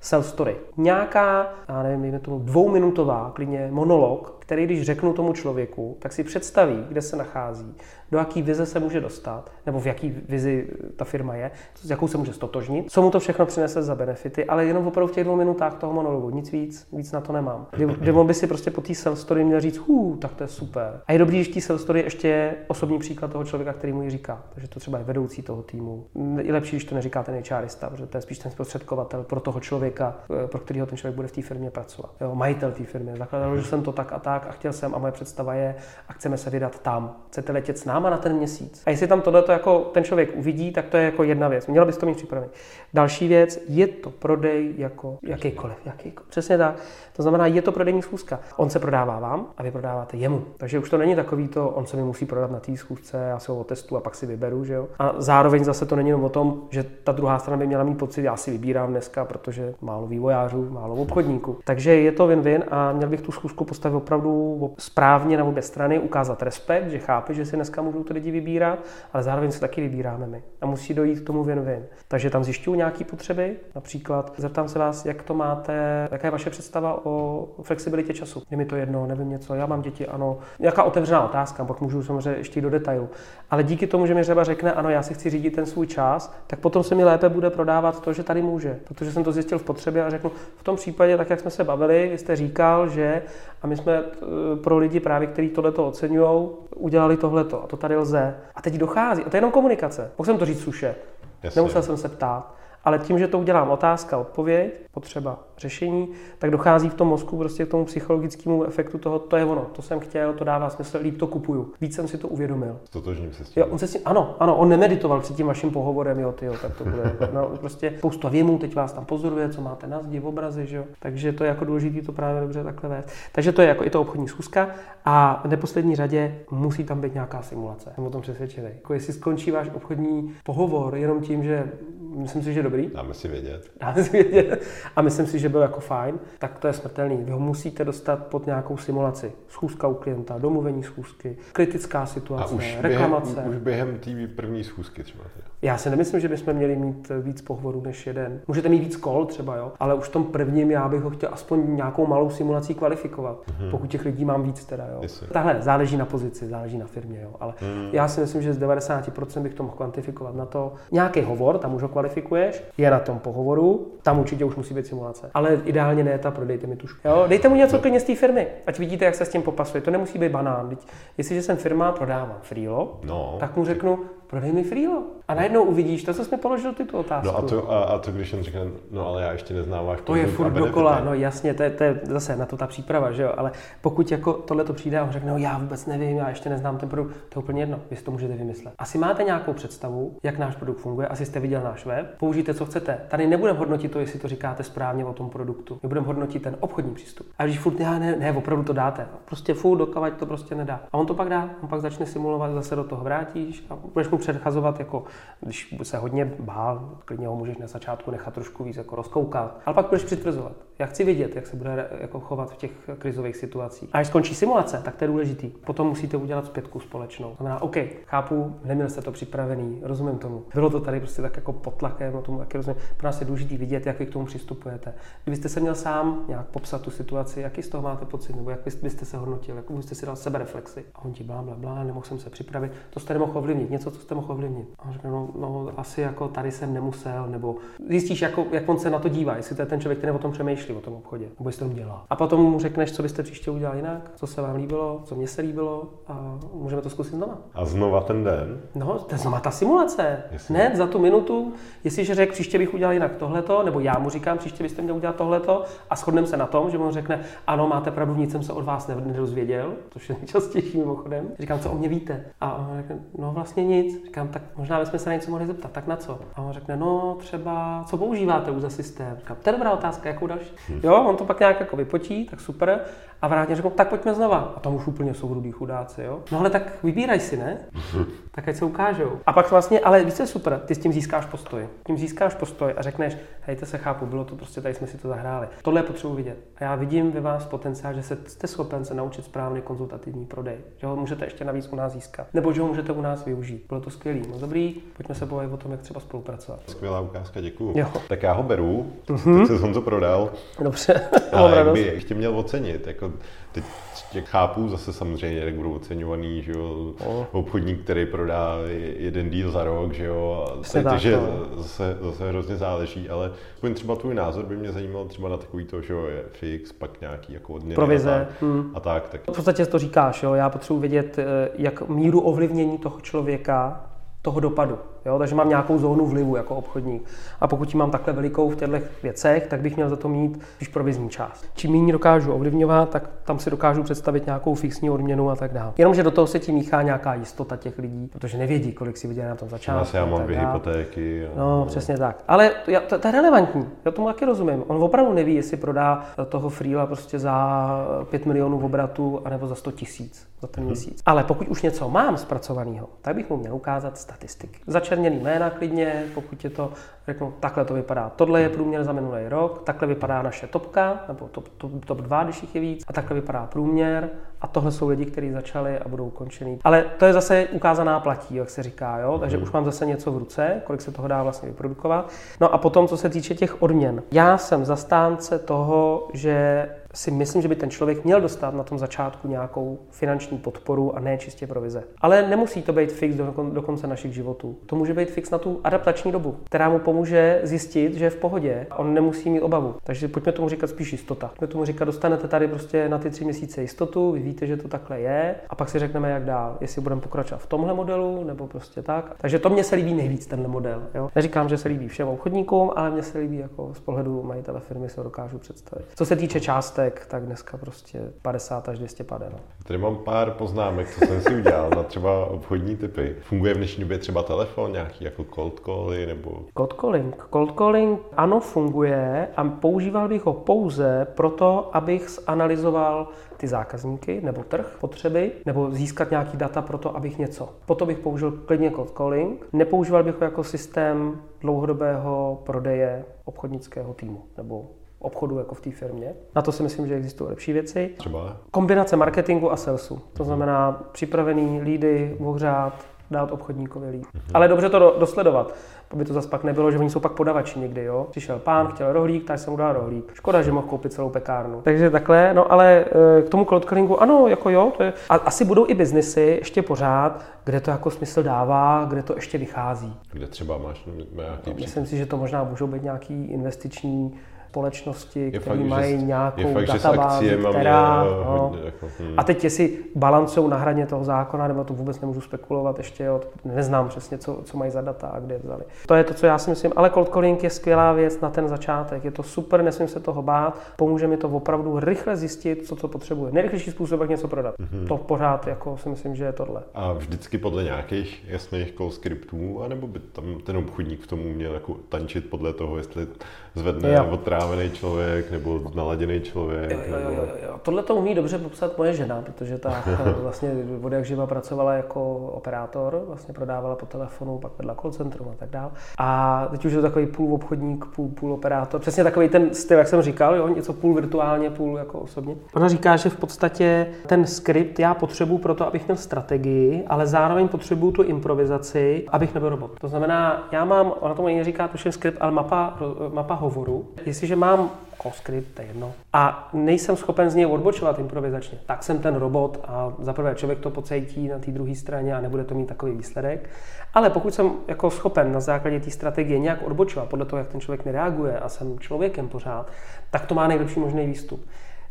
S2: self story. Nějaká, já nevím, tomu dvouminutová, klidně monolog, který když řeknu tomu člověku, tak si představí, kde se nachází, do jaký vize se může dostat, nebo v jaký vizi ta firma je, s jakou se může stotožnit, co mu to všechno přinese za benefity, ale jenom opravdu v těch dvou minutách toho monologu, nic víc, víc na to nemám. Kdy, kdy on by si prostě po té self story měl říct, hů, tak to je super. A je dobrý, že té self story ještě je osobní příklad toho člověka, který mu ji říká. Takže to třeba je vedoucí toho týmu. Je lepší, když to neříká ten HRista, protože to je spíš ten zprostředkovatel pro toho člověka, eh, pro kterého ten člověk bude v té firmě pracovat. Jo, majitel té firmy. Zakladal, že jsem to tak a tak a chtěl jsem a moje představa je a chceme se vydat tam. Chcete letět s náma na ten měsíc. A jestli tam tohle jako ten člověk uvidí, tak to je jako jedna věc. Měla bys to mít připravený. Další věc, je to prodej jako jakýkoliv. jakýkoliv. Přesně tak. To znamená, je to prodejní schůzka. On se prodává vám a vy prodáváte jemu. Takže už to není takový to, on se mi musí prodat na té schůzce, já se ho otestu a pak si vyberu, že jo. A zároveň zase to není o tom, že ta druhá strana by měla mít pocit, já si vybírám dneska, protože málo vývojářů, málo obchodníků. Takže je to win-win a měl bych tu schůzku postavit opravdu správně na obě strany, ukázat respekt, že chápe, že si dneska můžou ty lidi vybírat, ale zároveň se taky vybíráme my. A musí dojít k tomu win-win. Takže tam zjišťuju nějaké potřeby, například zeptám se vás, jak to máte, jaká je vaše představa o flexibilitě času. Je mi to jedno, nevím něco, já mám děti, ano. Jaká otevřená otázka, pak můžu samozřejmě ještě do detailu. Ale díky tomu, že mi třeba řekne, ano, já si chci řídit ten svůj čas, tak potom se mi lépe bude prodávat to, že tady může. Protože jsem to zjistil v potřebě a řeknu, v tom případě, tak jak jsme se bavili, vy jste říkal, že a my jsme eh, pro lidi právě, kteří tohleto oceňují, udělali tohleto a to tady lze. A teď dochází. A to je jenom komunikace. Mohl jsem to říct suše. Jasně. Nemusel jsem se ptát. Ale tím, že to udělám otázka, odpověď, potřeba řešení, tak dochází v tom mozku prostě k tomu psychologickému efektu toho, to je ono, to jsem chtěl, to dává smysl, líp to kupuju. Víc jsem si to uvědomil.
S1: Stotožním se s tím.
S2: Jo, on se s tím, ano, ano, on nemeditoval před tím vaším pohovorem, jo, ty, jo, tak to bude. No, prostě spousta věmů, teď vás tam pozoruje, co máte na zdi, v obrazy, že jo. Takže to je jako důležité to právě dobře takhle vést. Takže to je jako i to obchodní schůzka a v neposlední řadě musí tam být nějaká simulace. Jsem o tom přesvědčený. Jako jestli skončí váš obchodní pohovor jenom tím, že myslím si, že dobrý.
S1: Dáme si vědět.
S2: Dáme si vědět. A myslím si, že byl jako fajn, tak to je smrtelný. Vy ho musíte dostat pod nějakou simulaci. Schůzka u klienta, domluvení schůzky, kritická situace,
S1: A už
S2: reklamace.
S1: Během, už během té první schůzky třeba.
S2: Já si nemyslím, že bychom měli mít víc pohovorů než jeden. Můžete mít víc kol třeba, jo, ale už v tom prvním já bych ho chtěl aspoň nějakou malou simulací kvalifikovat, mm-hmm. pokud těch lidí mám víc teda, jo. Tahle záleží na pozici, záleží na firmě, jo, ale mm. já si myslím, že z 90% bych to mohl kvantifikovat na to. Nějaký hovor, tam už ho kvalifikuješ, je na tom pohovoru, tam určitě už musí být simulace. Ale ideálně ne ta, prodejte mi tušku. Jo, dejte mu něco klidně z té firmy, ať vidíte, jak se s tím popasuje. To nemusí být banán. Teď, jestliže jsem firma, prodávám freelo, no. tak mu řeknu, prodej mi freelo. A najednou uvidíš to, co jsi mi položil ty tu otázku.
S1: No a to, a, a to když on řekne, no ale já ještě neznám váš
S2: To je furt dokola, no jasně, to je, to je zase na to ta příprava, že jo, ale pokud jako tohle to přijde a on řekne, no já vůbec nevím, já ještě neznám ten produkt, to je úplně jedno, vy si to můžete vymyslet. Asi máte nějakou představu, jak náš produkt funguje, asi jste viděl náš web, použijte, co chcete. Tady nebudeme hodnotit to, jestli to říkáte správně o tom produktu. My budeme hodnotit ten obchodní přístup. A když furt já ne, ne, opravdu to dáte. Prostě furt dokavať to prostě nedá. A on to pak dá, on pak začne simulovat, zase do toho vrátíš a budeš mu předchazovat jako když se hodně bál, klidně ho můžeš na začátku nechat trošku víc jako rozkoukat, ale pak budeš přitvrzovat. Já chci vidět, jak se bude jako chovat v těch krizových situacích. A až skončí simulace, tak to je důležitý. Potom musíte udělat zpětku společnou. Znamená, OK, chápu, neměl jste to připravený, rozumím tomu. Bylo to tady prostě tak jako pod tlakem, o tom taky rozumím. Pro nás je důležité vidět, jak vy k tomu přistupujete. Kdybyste se měl sám nějak popsat tu situaci, jaký z toho máte pocit, nebo jak byste se hodnotil, jak byste si dal sebe reflexy. A on ti blá, blá, blá, nemohl jsem se připravit. To jste nemohl ovlivnit, něco, co jste mohl ovlivnit. A on řekne, no, no, asi jako tady jsem nemusel, nebo zjistíš, jako, jak on se na to dívá, jestli to je ten člověk, který o tom přemýšlí přemýšlí o tom obchodě, nebo jestli to dělá. A potom mu řekneš, co byste příště udělali jinak, co se vám líbilo, co mně se líbilo a můžeme to zkusit znova.
S1: A znova ten den?
S2: No, to je znova ta simulace. Jasně. Ne, za tu minutu, jestliže řekl, příště bych udělal jinak tohleto, nebo já mu říkám, příště byste měl udělat tohleto a shodneme se na tom, že mu řekne, ano, máte pravdu, nic jsem se od vás nedozvěděl, což je nejčastější mimochodem. Říkám, co o mě víte? A on řekne, no vlastně nic. Říkám, tak možná bychom se na něco mohli zeptat, tak na co? A on řekne, no třeba, co používáte už za systém? Říkám, to je dobrá otázka, jakou další? Hm. Jo, on to pak nějak jako vypotí, tak super. A vrátně řekl, tak pojďme znova. A tam už úplně jsou rudý chudáci, jo. No ale tak vybíraj si, ne? tak ať se ukážou. A pak vlastně, ale víš, je super, ty s tím získáš postoj. Tím získáš postoj a řekneš, hejte se chápu, bylo to prostě, tady jsme si to zahráli. Tohle je potřebuji vidět. A já vidím ve vás potenciál, že se, jste schopen se naučit správný konzultativní prodej. Že ho můžete ještě navíc u nás získat. Nebo že ho můžete u nás využít. Bylo to skvělý. No dobrý, pojďme se bavit o tom, jak třeba spolupracovat.
S1: Skvělá ukázka, děkuju. Jo. Tak já ho beru, mm-hmm. teď se Honzo prodal.
S2: Dobře.
S1: A jak by ještě měl ocenit, jako teď tě chápu zase samozřejmě, jak budou oceňovaný, že jo, oh. obchodník, který prodá jeden díl za rok, že jo, a takže no. zase, zase hrozně záleží, ale třeba tvůj názor by mě zajímal třeba na takový to, že jo, je fix, pak nějaký jako odměny
S2: Provize.
S1: A tak, hmm. a tak, tak.
S2: V podstatě to říkáš, jo, já potřebuji vědět, eh, jak míru ovlivnění toho člověka toho dopadu. Jo? Takže mám nějakou zónu vlivu jako obchodník. A pokud ji mám takhle velikou v těchto věcech, tak bych měl za to mít spíš provizní část. Čím méně dokážu ovlivňovat, tak tam si dokážu představit nějakou fixní odměnu a tak dále. Jenomže do toho se ti míchá nějaká jistota těch lidí, protože nevědí, kolik si vydělá na tom začátku.
S1: Já mám dvě hypotéky.
S2: A... No, přesně tak. Ale to, to, to, je relevantní. Já tomu taky rozumím. On opravdu neví, jestli prodá toho freela prostě za 5 milionů obratu anebo za 100 tisíc za ten hmm. měsíc. Ale pokud už něco mám zpracovaného, tak bych mu měl ukázat statistiky. Začerněný jména klidně, pokud je to, řeknu, takhle to vypadá. Tohle je průměr za minulý rok, takhle vypadá naše topka, nebo top, top, top 2, když jich je víc, a takhle vypadá průměr. A tohle jsou lidi, kteří začali a budou končený. Ale to je zase ukázaná platí, jak se říká, jo? takže hmm. už mám zase něco v ruce, kolik se toho dá vlastně vyprodukovat. No a potom, co se týče těch odměn. Já jsem zastánce toho, že si myslím, že by ten člověk měl dostat na tom začátku nějakou finanční podporu a ne čistě provize. Ale nemusí to být fix do, do konce našich životů. To může být fix na tu adaptační dobu, která mu pomůže zjistit, že je v pohodě a on nemusí mít obavu. Takže pojďme tomu říkat spíš jistota. Pojďme tomu říkat, dostanete tady prostě na ty tři měsíce jistotu, vy víte, že to takhle je a pak si řekneme, jak dál. Jestli budeme pokračovat v tomhle modelu nebo prostě tak. Takže to mně se líbí nejvíc, tenhle model. Jo? Neříkám, že se líbí všem obchodníkům, ale mně se líbí jako z pohledu majitele firmy se dokážu představit. Co se týče část částek, tak dneska prostě 50 až 200 pade. No.
S1: Tady mám pár poznámek, co jsem si udělal na třeba obchodní typy. Funguje v dnešní době třeba telefon, nějaký jako cold cally nebo...
S2: Cold calling. Cold calling ano funguje a používal bych ho pouze proto, abych zanalizoval ty zákazníky nebo trh, potřeby, nebo získat nějaký data pro to, abych něco. Potom bych použil klidně cold calling. Nepoužíval bych ho jako systém dlouhodobého prodeje obchodnického týmu nebo obchodu jako v té firmě. Na to si myslím, že existují lepší věci.
S1: Třeba?
S2: Kombinace marketingu a salesu. To znamená připravený lídy, ohřát, dát obchodníkovi líp. Mm-hmm. Ale dobře to dosledovat, aby to zase pak nebylo, že oni jsou pak podavači někdy, jo. Přišel pán, chtěl rohlík, tak jsem mu dal rohlík. Škoda, že mohl koupit celou pekárnu. Takže takhle, no ale e, k tomu cold callingu, ano, jako jo, to je, a asi budou i biznesy ještě pořád, kde to jako smysl dává, kde to ještě vychází.
S1: Kde třeba máš nějaký
S2: no, Myslím si, že to možná můžou být nějaký investiční společnosti, které mají že, nějakou fakt, databázi, která... No, hodně, jako, hmm. A teď jestli balancují na hraně toho zákona, nebo to vůbec nemůžu spekulovat ještě, jo, neznám přesně, co, co mají za data a kde vzali. To je to, co já si myslím, ale cold calling je skvělá věc na ten začátek, je to super, nesmím se toho bát, pomůže mi to opravdu rychle zjistit, co to potřebuje. Nejrychlejší způsob, jak něco prodat. Mm-hmm. To pořád jako si myslím, že je tohle.
S1: A vždycky podle nějakých jasných call scriptů, anebo by tam ten obchodník v tom měl jako tančit podle toho, jestli zvedne jo. Otrávený člověk nebo naladěný člověk. Jo, jo,
S2: jo, jo, jo. Tohle to umí dobře popsat moje žena, protože ta vlastně od jak živa pracovala jako operátor, vlastně prodávala po telefonu, pak vedla call centrum a tak dále. A teď už je to takový půl obchodník, půl, půl operátor. Přesně takový ten styl, jak jsem říkal, jo, něco půl virtuálně, půl jako osobně. Ona říká, že v podstatě ten skript já potřebuju pro to, abych měl strategii, ale zároveň potřebuju tu improvizaci, abych nebyl robot. To znamená, já mám, ona tomu říká tuším skript, ale mapa, mapa hovoru. Jestliže jestliže mám CoScript, to je jedno, a nejsem schopen z něj odbočovat improvizačně, tak jsem ten robot a zaprvé člověk to pocítí na té druhé straně a nebude to mít takový výsledek. Ale pokud jsem jako schopen na základě té strategie nějak odbočovat podle toho, jak ten člověk nereaguje a jsem člověkem pořád, tak to má nejlepší možný výstup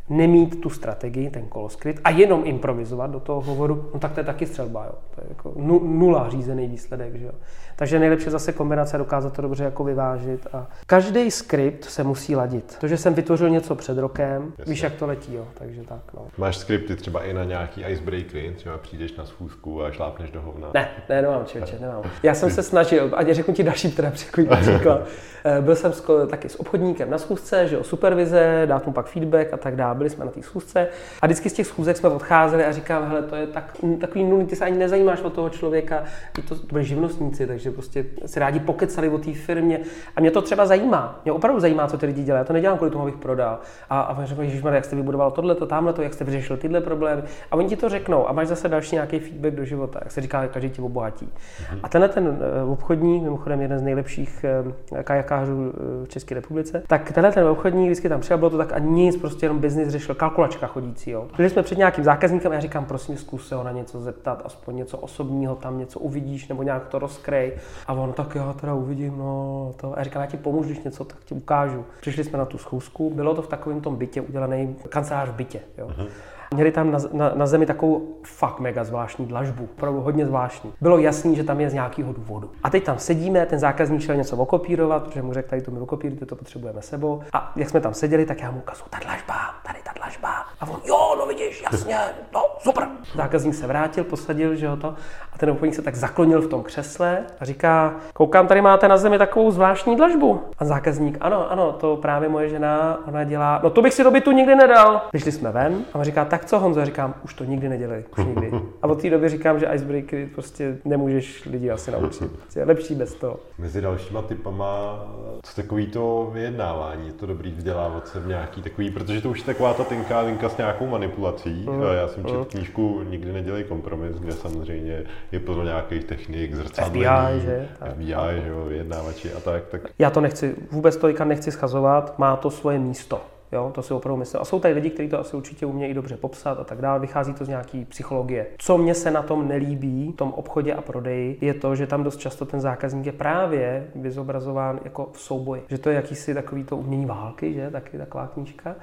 S2: nemít tu strategii, ten koloskryt a jenom improvizovat do toho hovoru, no tak to je taky střelba, jo. To je jako nula řízený výsledek, že jo. Takže nejlepší zase kombinace dokázat to dobře jako vyvážit. A každý skript se musí ladit. To, že jsem vytvořil něco před rokem, Jasně. víš, jak to letí, jo. Takže tak, no.
S1: Máš skripty třeba i na nějaký icebreakery, třeba přijdeš na schůzku a šlápneš do hovna.
S2: Ne, ne, nemám, člověče, nemám. Já jsem se snažil, a řeknu ti další teda příklad. Eh, byl jsem taky s obchodníkem na schůzce, že o supervize, dát mu pak feedback a tak dále. Byli jsme na té schůzce a vždycky z těch schůzek jsme odcházeli a říkám, hele, to je tak, takový nulný, ty se ani nezajímáš o toho člověka, to, to byli živnostníci, takže prostě si rádi pokecali o té firmě. A mě to třeba zajímá. Mě opravdu zajímá, co ty lidi dělají. Já to nedělám kvůli tomu, abych prodal. A, a říkají, že jak jste vybudoval tohle, to tamhle, to, jak jste vyřešil tyhle problémy. A oni ti to řeknou a máš zase další nějaký feedback do života. Jak se říká, každý ti obohatí. Mm-hmm. A tenhle ten eh, obchodní, mimochodem jeden z nejlepších eh, kajakářů v České republice, tak tenhle ten obchodní vždycky tam přijel, bylo to tak a nic, prostě jenom biznis řešil, kalkulačka chodící. Jo. Byli jsme před nějakým zákazníkem a já říkám, prosím, zkus se ho na něco zeptat, aspoň něco osobního, tam něco uvidíš nebo nějak to rozkrej. A on tak já teda uvidím, no to. A já říkám, já ti pomůžu, když něco, tak ti ukážu. Přišli jsme na tu schůzku, bylo to v takovém tom bytě udělaný kancelář v bytě. Jo. Uh-huh. Měli tam na, na, na zemi takovou fakt mega zvláštní dlažbu, opravdu hodně zvláštní. Bylo jasný, že tam je z nějakého důvodu. A teď tam sedíme, ten zákazník šel něco okopírovat, protože mu řekl, tady to mi okopírujte, to potřebujeme sebou. A jak jsme tam seděli, tak já mu ukazuju, ta dlažba, tady ta dlažba. A on, jo, no vidíš, jasně, no super. Zákazník se vrátil, posadil, že jo to. A ten obchodník se tak zaklonil v tom křesle a říká, koukám, tady máte na zemi takovou zvláštní dlažbu. A zákazník, ano, ano, to právě moje žena, ona dělá, no to bych si do bytu nikdy nedal. Vyšli jsme ven a on říká, tak co Honzo? Říkám, už to nikdy nedělej, už nikdy. A od té doby říkám, že icebreakery prostě nemůžeš lidi asi naučit. Je lepší bez toho.
S1: Mezi dalšíma typama, co takový to vyjednávání, je to dobrý vzdělávat se v nějaký takový, protože to už je taková ta tenká linka s nějakou manipulací. Mm. Já jsem četl mm. knížku Nikdy nedělej kompromis, kde samozřejmě je plno nějakých technik, zrcadlení,
S2: FBI, že?
S1: FBI, že jo, vyjednávači a tak, tak.
S2: Já to nechci, vůbec to nechci schazovat, má to svoje místo. Jo, to si opravdu myslím. A jsou tady lidi, kteří to asi určitě umějí dobře popsat a tak dále. Vychází to z nějaký psychologie. Co mě se na tom nelíbí, v tom obchodě a prodeji, je to, že tam dost často ten zákazník je právě vyzobrazován jako v souboji. Že to je jakýsi takový to umění války, že? Taky taková knížka.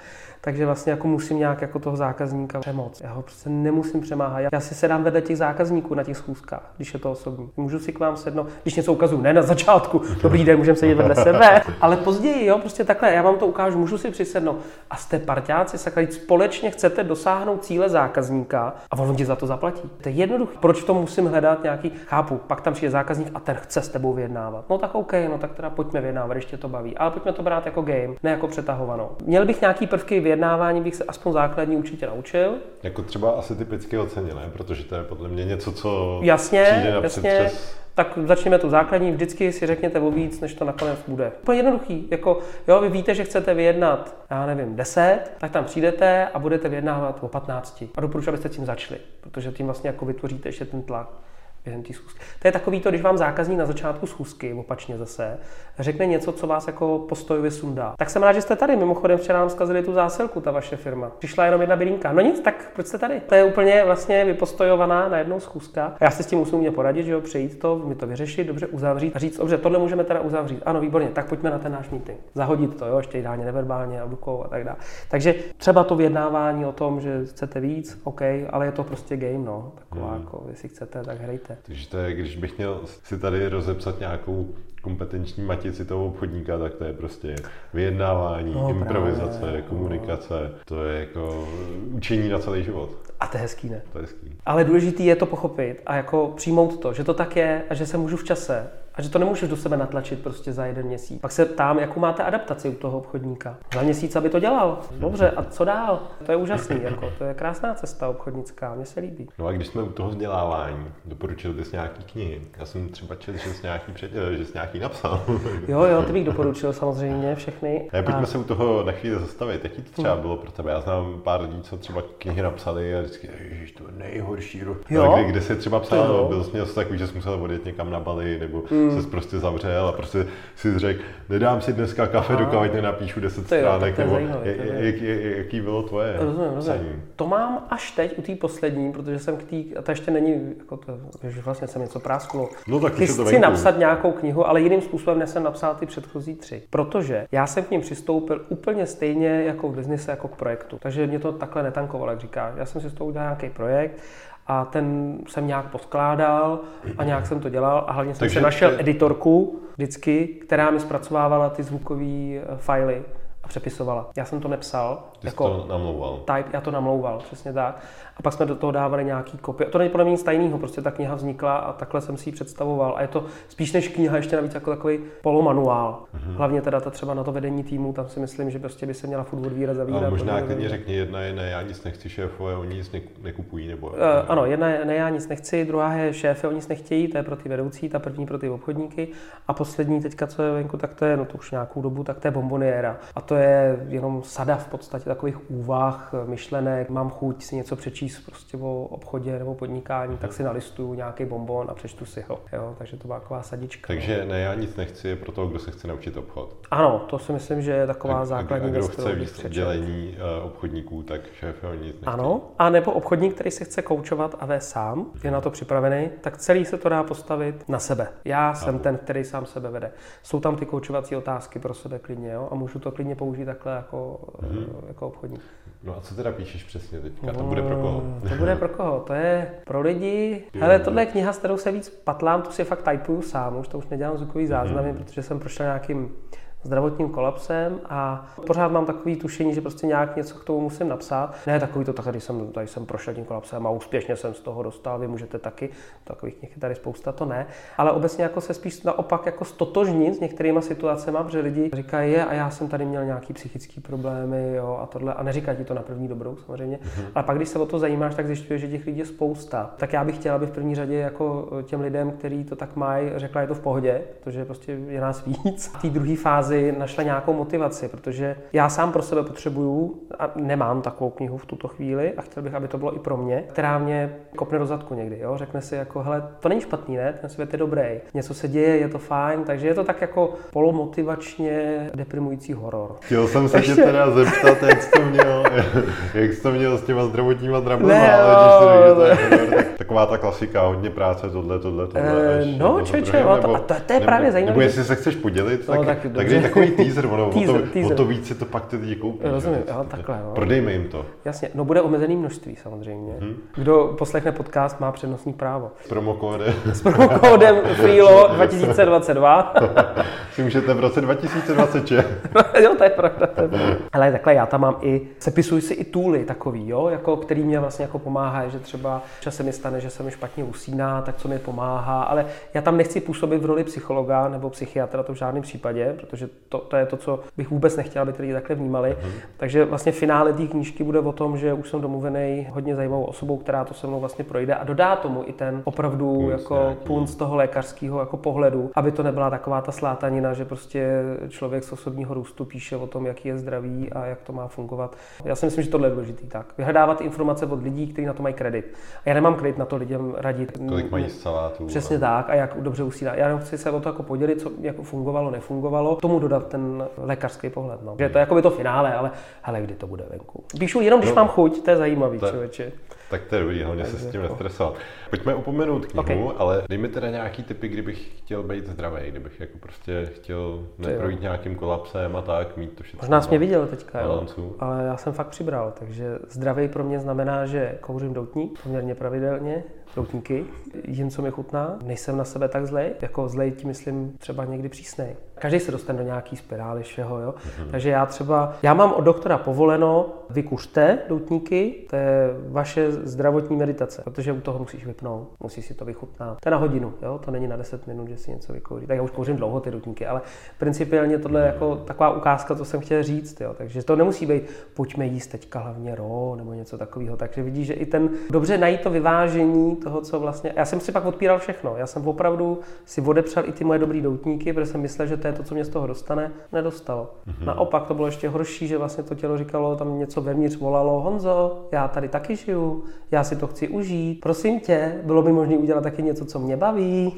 S2: Takže vlastně jako musím nějak jako toho zákazníka přemoc. Já ho prostě nemusím přemáhat. Já si sedám vedle těch zákazníků na těch schůzkách, když je to osobní. Můžu si k vám sednout, když něco ukazuju, ne na začátku. Dobrý den, můžeme sedět vedle sebe, ale později, jo, prostě takhle, já vám to ukážu, můžu si přisednout a jste parťáci, sakra, společně chcete dosáhnout cíle zákazníka a on ti za to zaplatí. To je jednoduché. Proč to musím hledat nějaký, chápu, pak tam přijde zákazník a ten chce s tebou vyjednávat. No tak OK, no tak teda pojďme vyjednávat, ještě to baví. Ale pojďme to brát jako game, ne jako přetahovanou. Měl bych nějaký prvky vyjednávání, bych se aspoň základní určitě naučil.
S1: Jako třeba asi typicky oceněné, protože to je podle mě něco, co
S2: jasně, přijde jasně. Přes tak začněme tu základní, vždycky si řekněte o víc, než to nakonec bude. Úplně jednoduchý, jako jo, vy víte, že chcete vyjednat, já nevím, 10, tak tam přijdete a budete vyjednávat o 15. A doporučuji, abyste tím začali, protože tím vlastně jako vytvoříte ještě ten tlak během té schůzky. To je takový to, když vám zákazník na začátku schůzky, opačně zase, řekne něco, co vás jako postojově sundá. Tak jsem rád, že jste tady. Mimochodem včera nám zkazili tu zásilku, ta vaše firma. Přišla jenom jedna bylinka. No nic, tak proč jste tady? To je úplně vlastně vypostojovaná na jednou schůzka. A já se s tím musím mě poradit, že jo, přejít to, mi to vyřešit, dobře uzavřít a říct, dobře, tohle můžeme teda uzavřít. Ano, výborně, tak pojďme na ten náš meeting. Zahodit to, jo, ještě ideálně neverbálně a rukou a tak dále. Takže třeba to vyjednávání o tom, že chcete víc, OK, ale je to prostě game, no. Taková, hmm. jako, jestli chcete, tak hrajte.
S1: Takže to je, když bych měl si tady rozepsat nějakou kompetenční matici toho obchodníka, tak to je prostě vyjednávání, no, improvizace, právě, komunikace, to je jako učení na celý život.
S2: A to je hezký, ne?
S1: To je hezký.
S2: Ale důležité je to pochopit a jako přijmout to, že to tak je a že se můžu v čase a že to nemůžeš do sebe natlačit prostě za jeden měsíc. Pak se ptám, jakou máte adaptaci u toho obchodníka. Za měsíc, aby to dělal. Dobře, a co dál? To je úžasný, jako, to je krásná cesta obchodnická, mně se líbí.
S1: No a když jsme u toho vzdělávání, doporučil bys nějaký knihy? Já jsem třeba četl, že jsi nějaký, před, že jsi nějaký napsal.
S2: jo, jo, ty bych doporučil samozřejmě všechny.
S1: A pojďme a... se u toho na chvíli zastavit. Jaký to třeba bylo pro tebe? Já znám pár lidí, co třeba knihy napsali a vždycky, že to je nejhorší. Jo, kde, kde se třeba psal, byl jsi takový, že jsi musel odjet někam na Bali, nebo mm hmm. se prostě zavřel a prostě si řekl, nedám si dneska kafe, dokud nenapíšu 10 to stránek, nebo zajímavý, jak, jak, jaký bylo tvoje
S2: rozumím, rozumím. To mám až teď u té poslední, protože jsem k té, a to ještě není, jako to, že vlastně jsem něco prásklo.
S1: No tak
S2: chci, chci napsat nějakou knihu, ale jiným způsobem, než jsem napsal ty předchozí tři. Protože já jsem k ním přistoupil úplně stejně jako v biznise, jako k projektu. Takže mě to takhle netankovalo, jak říkáš. Já jsem si z toho udělal nějaký projekt a ten jsem nějak poskládal a nějak jsem to dělal a hlavně jsem Takže si našel ty... editorku vždycky, která mi zpracovávala ty zvukové eh, fajly a přepisovala. Já jsem to nepsal.
S1: Ty jako to namlouval.
S2: Type, já to namlouval, přesně tak. A pak jsme do toho dávali nějaký kopie. To není podle mě nic tajného, prostě ta kniha vznikla a takhle jsem si ji představoval. A je to spíš než kniha, ještě navíc jako takový polomanuál. Mm-hmm. Hlavně teda ta třeba na to vedení týmu, tam si myslím, že prostě by se měla furt odvírat, zavírat. A
S1: možná klidně řekni, jedna je ne, já nic nechci, šéfové, oni nic nekupují, nebo... Uh,
S2: ano, jedna je ne, já nic nechci, druhá je šéfe, oni nic nechtějí, to je pro ty vedoucí, ta první pro ty obchodníky. A poslední teďka, co je venku, tak to je, no to už nějakou dobu, tak to je bomboniéra. A to je jenom sada v podstatě takových úvah, myšlenek, mám chuť si něco přečíst prostě o obchodě nebo podnikání, tak si nalistuju nějaký bonbon a přečtu si ho. Jo? Takže to byla taková sadička.
S1: Takže ne, já nic nechci, je pro toho, kdo se chce naučit obchod.
S2: Ano, to si myslím, že je taková tak, základní
S1: věc, kdo chce víc oddělení uh, obchodníků, tak šéf ho nic nechce.
S2: Ano, a nebo obchodník, který se chce koučovat a vést sám, je na to připravený, tak celý se to dá postavit na sebe. Já jsem ano. ten, který sám sebe vede. Jsou tam ty koučovací otázky pro sebe klidně, jo? a můžu to klidně použít takhle jako, hmm. jako obchodník.
S1: No a co teda píšeš přesně teďka? To bude pro koho?
S2: To bude pro koho? To je pro lidi. Hele, tohle je kniha, s kterou se víc patlám, tu si fakt typuju sám, už to už nedělám zvukový záznamy, mm-hmm. protože jsem prošel nějakým zdravotním kolapsem a pořád mám takový tušení, že prostě nějak něco k tomu musím napsat. Ne takový to, tady jsem, tady jsem prošel tím kolapsem a úspěšně jsem z toho dostal, vy můžete taky, takových knih je tady spousta, to ne. Ale obecně jako se spíš naopak jako stotožnit s některýma situacemi, protože lidi říkají, je a já jsem tady měl nějaký psychický problémy jo, a tohle a neříkají ti to na první dobrou samozřejmě. Mm-hmm. Ale pak, když se o to zajímáš, tak zjišťuješ, že těch lidí je spousta. Tak já bych chtěla, aby v první řadě jako těm lidem, kteří to tak mají, řekla, je to v pohodě, protože prostě je nás víc. V té druhé fázi si našla nějakou motivaci, protože já sám pro sebe potřebuju a nemám takovou knihu v tuto chvíli a chtěl bych, aby to bylo i pro mě, která mě kopne do zadku někdy. Jo? Řekne si jako, hele, to není špatný, ne? Ten svět je dobrý, něco se děje, je to fajn, takže je to tak jako polomotivačně deprimující horor.
S1: Chtěl jsem se Ještě... tě teda zeptat, jak jsi to měl, jak jsi to měl s těma zdravotníma drablema,
S2: ne, ale no,
S1: ne. taková ta klasika, hodně práce, tohle, tohle, tohle.
S2: E, no, čeče, a to, a to, to je
S1: nebo,
S2: právě zajímavé.
S1: Nebo jestli se chceš podělit, no, tak, tak, tak takový teaser, ono, teaser, o, to, teaser. o to víc si to pak ty lidi koupí.
S2: Rozumím, jo, takhle. No.
S1: Prodejme jim to.
S2: Jasně, no bude omezený množství samozřejmě. Hmm. Kdo poslechne podcast, má přednostní právo.
S1: S promokódem.
S2: S promokódem FREELO 2022.
S1: si můžete v roce 2026.
S2: jo, to je pravda. To je pravda. Ale takhle já tam mám i, sepisuji si i tooly takový, jo, jako, který mě vlastně jako pomáhá, že třeba časem mi stane, že se mi špatně usíná, tak co mi pomáhá, ale já tam nechci působit v roli psychologa nebo psychiatra, to v žádném případě, protože to, to je to, co bych vůbec nechtěl, aby ty lidi takhle vnímali. Mm-hmm. Takže vlastně finále té knížky bude o tom, že už jsem domluvený hodně zajímavou osobou, která to se mnou vlastně projde a dodá tomu i ten opravdu punc, jako punc toho lékařského jako pohledu, aby to nebyla taková ta slátanina, že prostě člověk z osobního růstu píše o tom, jaký je zdravý a jak to má fungovat. Já si myslím, že tohle je důležitý tak. Vyhledávat informace od lidí, kteří na to mají kredit. A já nemám kredit na to lidem radit.
S1: Kolik mají salátů.
S2: Přesně a... tak a jak dobře usíná. Já jenom chci se o to jako podělit, co jako fungovalo, nefungovalo, tomu dodat ten lékařský pohled. No. Že to je jako by to finále, ale hele, kdy to bude venku. Píšu jenom, když no, mám chuť, to je zajímavý, to, člověče.
S1: Tak to je dobrý, hlavně se s tím nestresovat. Pojďme upomenout knihu, okay. ale dej mi teda nějaký typy, kdybych chtěl být zdravý, kdybych jako prostě chtěl neprojít nějakým kolapsem a tak, mít to všechno.
S2: Možná jsi mě viděl teďka, jo, ale já jsem fakt přibral, takže zdravý pro mě znamená, že kouřím doutník poměrně pravidelně, doutníky, jim, co mi chutná, nejsem na sebe tak zlej, jako zlej tím myslím třeba někdy přísnej. Každý se dostane do nějaký spirály všeho, jo. Mm-hmm. Takže já třeba, já mám od doktora povoleno, vykuřte doutníky, to je vaše zdravotní meditace, protože u toho musíš vypnout, musíš si to vychutnat. To je na hodinu, jo, to není na 10 minut, že si něco vykouří. Tak já už kouřím dlouho ty doutníky, ale principiálně tohle je jako taková ukázka, co jsem chtěl říct, jo. Takže to nemusí být, pojďme jíst teďka hlavně ro nebo něco takového. Takže vidíš, že i ten dobře najít to vyvážení toho, co vlastně. Já jsem si pak odpíral všechno. Já jsem opravdu si odepřel i ty moje dobrý doutníky, protože jsem myslel, že to to je to, co mě z toho dostane, nedostalo. Mm-hmm. Naopak to bylo ještě horší, že vlastně to tělo říkalo, tam něco vevnitř volalo, Honzo, já tady taky žiju, já si to chci užít, prosím tě, bylo by možné udělat taky něco, co mě baví.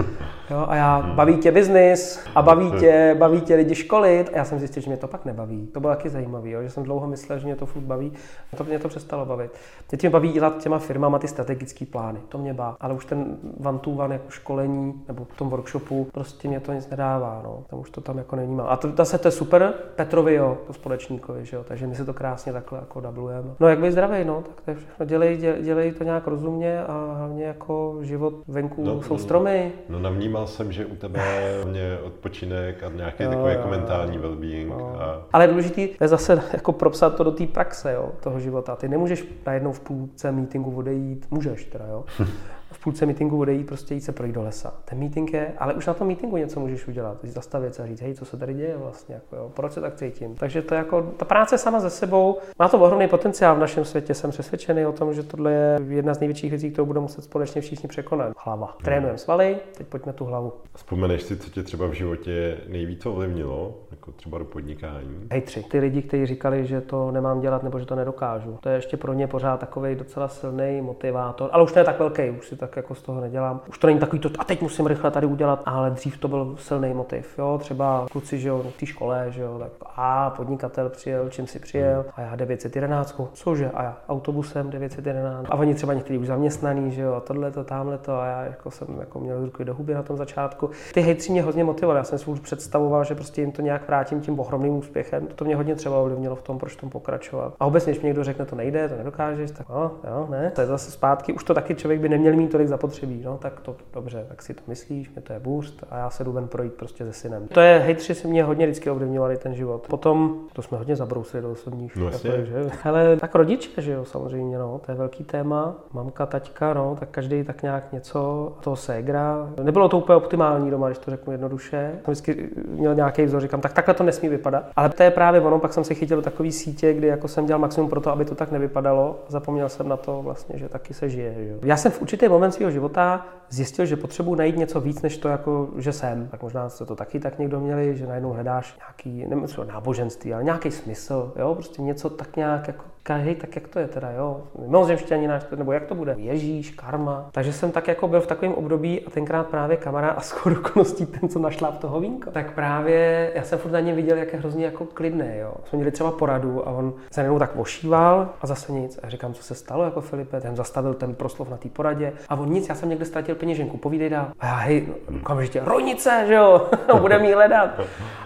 S2: jo, a já, baví tě biznis a baví tě, baví tě lidi školit a já jsem zjistil, že mě to pak nebaví. To bylo taky zajímavé, že jsem dlouho myslel, že mě to furt baví, a to mě to přestalo bavit. Teď mě baví dělat těma firmama ty strategické plány, to mě baví, ale už ten one to one jako školení nebo v tom workshopu prostě mě to nic nedává, no. Tam už to tam jako není A to zase to je super, Petrovi jo, to společníkovi, že jo, takže my si to krásně takhle jako dublujeme. No jak by zdravý, no, tak to je všechno, dělej, dělej, dělej to nějak rozumně a hlavně jako život venku no, jsou stromy.
S1: No navnímal jsem, že u tebe mě odpočinek a nějaký jo, takový jako mentální well-being. No. A...
S2: Ale důležitý je zase jako propsat to do té praxe, jo, toho života. Ty nemůžeš najednou v půlce meetingu odejít, můžeš teda, jo. půlce meetingu odejít, prostě jít se projít do lesa. Ten meeting je, ale už na tom meetingu něco můžeš udělat, zastavit se a říct, hej, co se tady děje vlastně, jako, jo, proč se tak cítím. Takže to je jako, ta práce sama ze sebou má to ohromný potenciál v našem světě. Jsem přesvědčený o tom, že tohle je jedna z největších věcí, kterou budeme muset společně všichni překonat. Hlava. Trénujeme svaly, teď pojďme tu hlavu.
S1: Vzpomeneš si, co tě třeba v životě nejvíc ovlivnilo, jako třeba do podnikání?
S2: Hej, tři. Ty lidi, kteří říkali, že to nemám dělat nebo že to nedokážu. To je ještě pro ně pořád takový docela silný motivátor, ale už to je tak velký, už si tak jako z toho nedělám. Už to není takový to, a teď musím rychle tady udělat, ale dřív to byl silný motiv. Jo? Třeba kluci, že jo, v té škole, že jo, tak a podnikatel přijel, čím si přijel, a já 911, cože, a já autobusem 911. A oni třeba někteří už zaměstnaný, že jo, a tohle to, tamhle to, a já jako jsem jako měl ruky do huby na tom začátku. Ty hejtři mě hodně motivovali, já jsem si už představoval, že prostě jim to nějak vrátím tím ohromným úspěchem. To mě hodně třeba ovlivnilo v tom, proč tom pokračovat. A obecně, když mě někdo řekne, to nejde, to nedokážeš, tak no, jo, ne, to je zase zpátky. Už to taky člověk by neměl mít tolik zapotřebí, no, tak to dobře, tak si to myslíš, mě to je boost a já se jdu ven projít prostě se synem. To je, hejtři si mě hodně vždycky ovlivňovali ten život. Potom, to jsme hodně zabrousili do osobních.
S1: No, jako,
S2: že? Ale tak rodiče, že jo, samozřejmě, no, to je velký téma. Mamka, taťka, no, tak každý tak nějak něco, toho ségra. Nebylo to úplně optimální doma, když to řeknu jednoduše. Jsem vždycky měl nějaký vzor, říkám, tak takhle to nesmí vypadat. Ale to je právě ono, pak jsem se chytil do takové sítě, kdy jako jsem dělal maximum pro to, aby to tak nevypadalo. Zapomněl jsem na to vlastně, že taky se žije. Že jo. Já jsem v určitý moment svého života zjistil, že potřebuji najít něco víc, než to, jako, že jsem. Tak možná jste to taky tak někdo měli, že najednou hledáš nějaký, nevím, náboženství, ale nějaký smysl, jo, prostě něco tak nějak jako hej, tak jak to je teda, jo, mimozemšťanina, nebo jak to bude, Ježíš, karma. Takže jsem tak jako byl v takovém období a tenkrát právě kamarád a skoro ten, co našla v toho vínko. Tak právě já jsem furt na něm viděl, jak je hrozně jako klidné, jo. Jsme měli třeba poradu a on se jenom tak ošíval a zase nic. A říkám, co se stalo jako Filipe, ten zastavil ten proslov na té poradě a on nic, já jsem někde ztratil peněženku, povídej dál. A já, hej, okamžitě, rojnice, že jo, budeme jí hledat.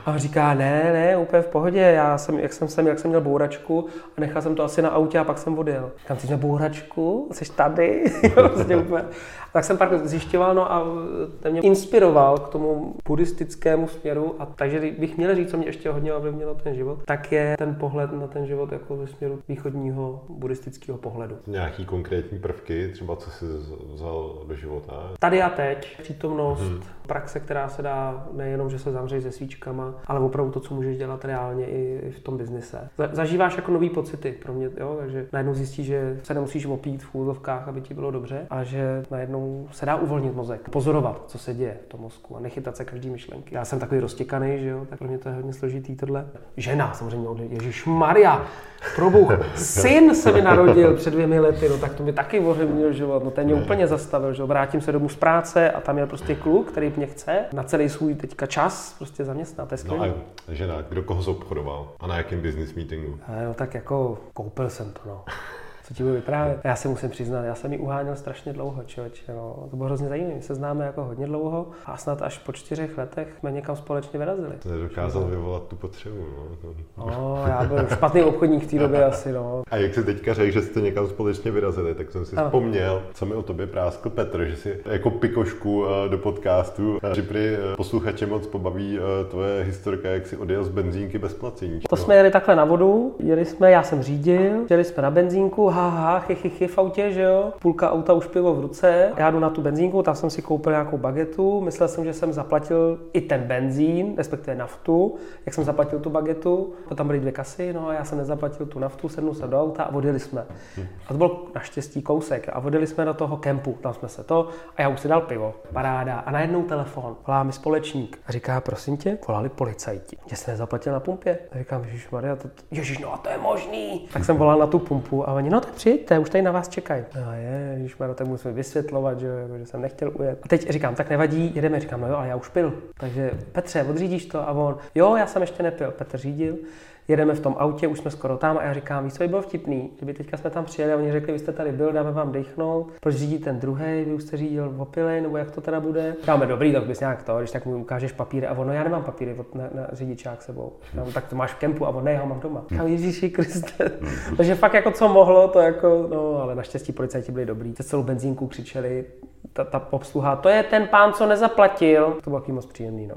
S2: A on říká, ne, ne, úplně v pohodě, já jsem, jak jsem, jsem, jak jsem měl bouračku a nechal jsem to asi na autě a pak jsem odjel. Kam ty bouračku, jsi tady, prostě. Tak jsem pak zjišťoval, no a ten mě inspiroval k tomu buddhistickému směru, a takže bych měl říct, co mě ještě hodně ovlivnilo ten život, tak je ten pohled na ten život jako ze směru východního buddhistického pohledu.
S1: Nějaký konkrétní prvky, třeba co jsi vzal do života?
S2: Tady a teď, přítomnost, hmm. praxe, která se dá nejenom, že se zamřeš se svíčkama, ale opravdu to, co můžeš dělat reálně i v tom biznise. Zažíváš jako nový pocity pro mě, jo? takže najednou zjistíš, že se nemusíš opít v úzovkách, aby ti bylo dobře, a že najednou se dá uvolnit mozek, pozorovat, co se děje v tom mozku a nechytat se každý myšlenky. Já jsem takový roztěkaný, že jo, tak pro mě to je hodně složitý tohle. Žena samozřejmě, Ježíš Maria, probuch, syn se mi narodil před dvěmi lety, no tak to mi taky ohřemnil život, no ten mě úplně zastavil, že jo, vrátím se domů z práce a tam je prostě kluk, který mě chce na celý svůj teďka čas prostě zaměstnat, to je
S1: No a žena, kdo koho zobchodoval a na jakém business meetingu?
S2: No tak jako koupil jsem to, no co ti budu vyprávět. Já se musím přiznat, já jsem ji uháněl strašně dlouho, člověče, no. To bylo hrozně zajímavé. My se známe jako hodně dlouho a snad až po čtyřech letech jsme někam společně vyrazili.
S1: To nedokázal vyvolat tu potřebu, no.
S2: No, já byl špatný obchodník v té době asi, no.
S1: A jak jsi teďka řekl, že jste někam společně vyrazili, tak jsem si ano. vzpomněl, co mi o tobě práskl Petr, že si jako pikošku eh, do podcastu, eh, že prý eh, posluchače moc pobaví tvoje historka, jak si odjel z benzínky bez placení.
S2: To jsme jeli takhle na vodu, jeli jsme, já jsem řídil, jeli jsme na benzínku, ha, ha, chy, chy, chy v autě, že jo. Půlka auta už pivo v ruce. Já jdu na tu benzínku, tam jsem si koupil nějakou bagetu. Myslel jsem, že jsem zaplatil i ten benzín, respektive naftu, jak jsem zaplatil tu bagetu. To tam byly dvě kasy, no a já jsem nezaplatil tu naftu, sednul jsem do auta a odjeli jsme. A to byl naštěstí kousek. A odjeli jsme do toho kempu, tam jsme se to a já už si dal pivo. Paráda. A najednou telefon. Volá mi společník a říká, prosím tě, volali policajti. Že jsi nezaplatil na pumpě. A říkám, Ježíš Maria, to, Ježíš, no a to je možný. Tak jsem volal na tu pumpu a oni, no tak přijďte, už tady na vás čekají. No je, Ježíš Maria, tak musím vysvětlovat, že, jako, že jsem nechtěl ujet. A teď říkám, tak nevadí, jedeme, říkám, no jo, ale já už pil. Takže Petře, odřídíš to? A on, jo, já jsem ještě nepil. Petr řídil jedeme v tom autě, už jsme skoro tam a já říkám, víš, co by bylo vtipný, kdyby teďka jsme tam přijeli a oni řekli, vy jste tady byl, dáme vám dechnout, proč řídí ten druhý, vy už jste řídil opilej, nebo jak to teda bude. Dáme dobrý, tak bys nějak to, když tak mu ukážeš papíry a ono, já nemám papíry od, na, na řidičák sebou. Říkám, tak to máš v kempu a on, ne, já ho mám doma. Říkám, Ježíši Kriste. Takže fakt jako co mohlo, to jako, no, ale naštěstí policajti byli dobrý. Te celou benzínku křičeli, ta, ta obsluha, to je ten pán, co nezaplatil. To bylo moc příjemný, no.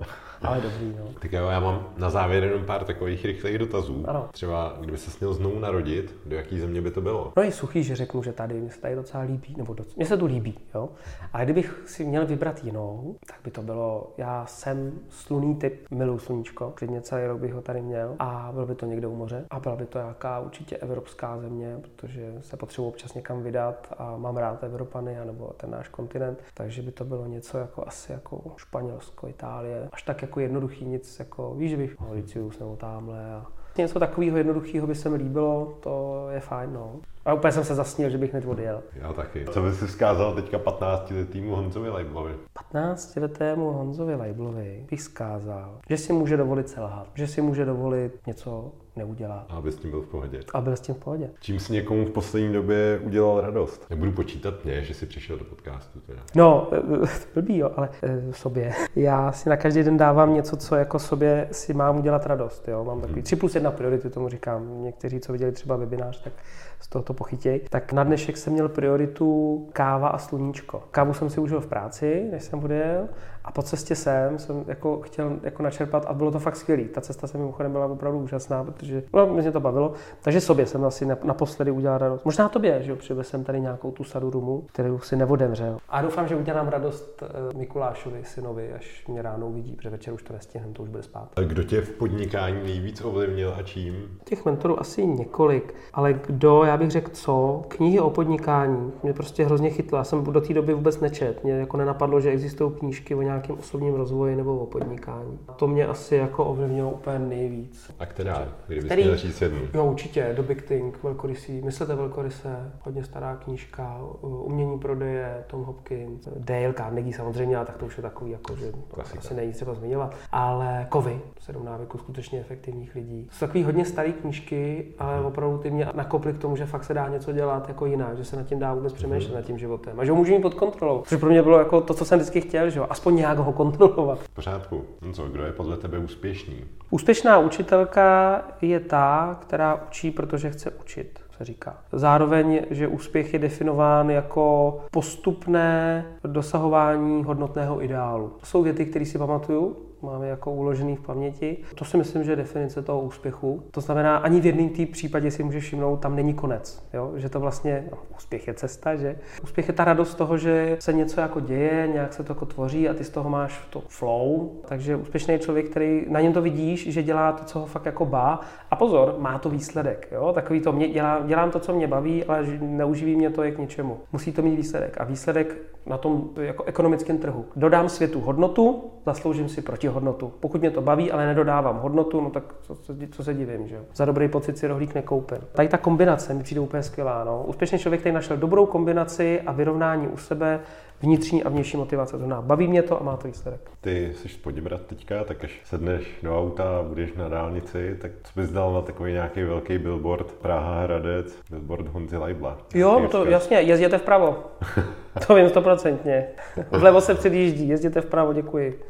S2: Ale dobrý, no.
S1: Tak jo, já mám na závěr jenom pár takových rychlých dotazů. Ano. Třeba, kdyby se směl znovu narodit, do jaký země by to bylo?
S2: No je suchý, že řeknu, že tady mě se tady docela líbí, nebo doc... mně se tu líbí, jo. Ale kdybych si měl vybrat jinou, tak by to bylo, já jsem sluný typ, miluji sluníčko, klidně celý rok bych ho tady měl a byl by to někde u moře a byla by to nějaká určitě evropská země, protože se potřebuji občas někam vydat a mám rád Evropany nebo ten náš kontinent, takže by to bylo něco jako asi jako Španělsko, Itálie, až tak jako jednoduchý, nic jako, víš, že bych Mauricius nebo tamhle a něco takového jednoduchého by se mi líbilo, to je fajn, no. A úplně jsem se zasnil, že bych hned odjel.
S1: Já taky. Co bys si vzkázal teďka 15 letýmu Honzovi Leiblovi?
S2: 15 letému Honzovi Leiblovi bych vzkázal, že si může dovolit selhat, že si může dovolit něco neudělat.
S1: A aby s tím byl v pohodě.
S2: A byl s tím v pohodě.
S1: Čím si někomu v poslední době udělal radost? Nebudu počítat mě, že jsi přišel do podcastu. Teda.
S2: No, blbý jo, ale e, sobě. Já si na každý den dávám něco, co jako sobě si mám udělat radost. Jo? Mám takový 3 plus 1 priority, tomu říkám. Někteří, co viděli třeba webinář, tak z tohoto pochytěj. Tak na dnešek jsem měl prioritu káva a sluníčko. Kávu jsem si užil v práci, než jsem odjel a po cestě sem jsem jako chtěl jako načerpat a bylo to fakt skvělý. Ta cesta se mimochodem byla opravdu úžasná, protože no, mě to bavilo. Takže sobě jsem asi naposledy udělal radost. Možná tobě, že jo, přivez jsem tady nějakou tu sadu rumu, kterou si neodemřel. A doufám, že udělám radost eh, Mikulášovi, synovi, až mě ráno uvidí, protože večer už to nestihnu, to už bude spát.
S1: A kdo tě v podnikání nejvíc ovlivnil a čím?
S2: Těch mentorů asi několik, ale kdo, já bych řekl co, knihy o podnikání mě prostě hrozně chytla. Já jsem do té doby vůbec nečet. Mě jako nenapadlo, že existují knížky o nějakém osobním rozvoji nebo o podnikání. To mě asi jako ovlivnilo úplně nejvíc.
S1: A která? Kdyby Který? měl říct jednu?
S2: Jo, určitě. The Big Thing, velkorysý. Myslete velkoryse, hodně stará knížka. Umění prodeje, Tom Hopkins. Dale Carnegie samozřejmě, ale tak to už je takový, jako, že to asi není třeba zmiňovat. Ale Kovy, sedm návyků skutečně efektivních lidí. Jsou takový hodně staré knížky, ale opravdu ty mě nakoply k tomu, že fakt se dá něco dělat jako jinak, že se nad tím dá vůbec přemýšlet mm. nad tím životem a že ho můžu mít pod kontrolou. Což pro mě bylo jako to, co jsem vždycky chtěl, že jo, aspoň nějak ho kontrolovat.
S1: V pořádku. No co, kdo je podle tebe úspěšný?
S2: Úspěšná učitelka je ta, která učí, protože chce učit se říká. Zároveň, že úspěch je definován jako postupné dosahování hodnotného ideálu. To jsou věty, které si pamatuju, máme jako uložený v paměti. To si myslím, že je definice toho úspěchu. To znamená, ani v jednom tý případě si můžeš všimnout, tam není konec. Jo? Že to vlastně, no, úspěch je cesta, že? Úspěch je ta radost toho, že se něco jako děje, nějak se to jako tvoří a ty z toho máš to flow. Takže úspěšný člověk, který na něm to vidíš, že dělá to, co ho fakt jako bá. A pozor, má to výsledek. Jo? Takový to, mě, dělám, dělám to, co mě baví, ale neuživí mě to je k něčemu. Musí to mít výsledek. A výsledek na tom jako ekonomickém trhu. Dodám světu hodnotu, zasloužím si protihodnotu. Pokud mě to baví, ale nedodávám hodnotu, no tak co, co, co se divím, že? Za dobrý pocit si rohlík nekoupím. Tady ta kombinace mi přijde úplně skvělá. No. Úspěšný člověk, který našel dobrou kombinaci a vyrovnání u sebe, vnitřní a vnější motivace. To baví mě to a má to výsledek.
S1: Ty jsi z Poděbrad teďka, tak až sedneš do auta a budeš na dálnici, tak co bys dal na takový nějaký velký billboard Praha Hradec, billboard Honzi Leibla?
S2: Jo, to jasně, jezděte vpravo. To vím stoprocentně. Vlevo se předjíždí, jezděte vpravo, děkuji.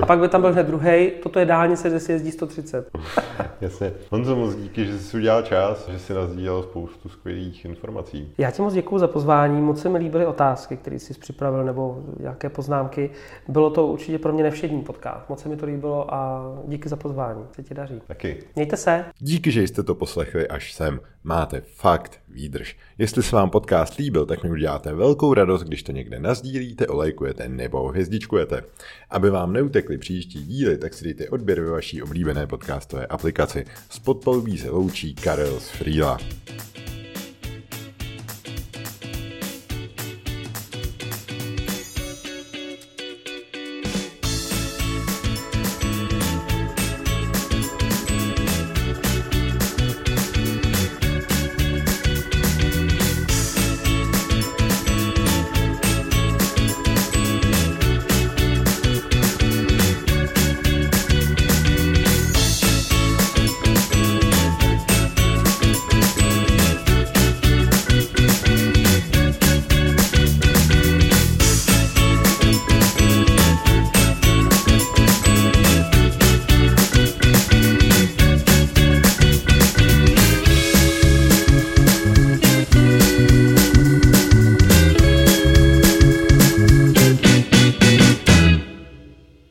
S2: A pak by tam byl hned druhý, toto je dálnice, kde se jezdí 130.
S1: Jasně. Honzo, moc díky, že jsi udělal čas, že jsi nazdílel spoustu skvělých informací.
S2: Já ti moc děkuji za pozvání, moc se mi líbily otázky, které jsi připravil, nebo nějaké poznámky. Bylo to určitě pro mě nevšední podcast. Moc se mi to líbilo a díky za pozvání. Se ti daří.
S1: Taky.
S2: Mějte se.
S1: Díky, že jste to poslechli až sem. Máte fakt výdrž. Jestli se vám podcast líbil, tak mi uděláte velkou radost, když to někde nazdílíte, olejkujete nebo hvězdičkujete. Aby vám neutekly příští díly, tak si dejte odběr ve vaší oblíbené podcastové aplikaci. S podpalubí se loučí Karel z Frýla.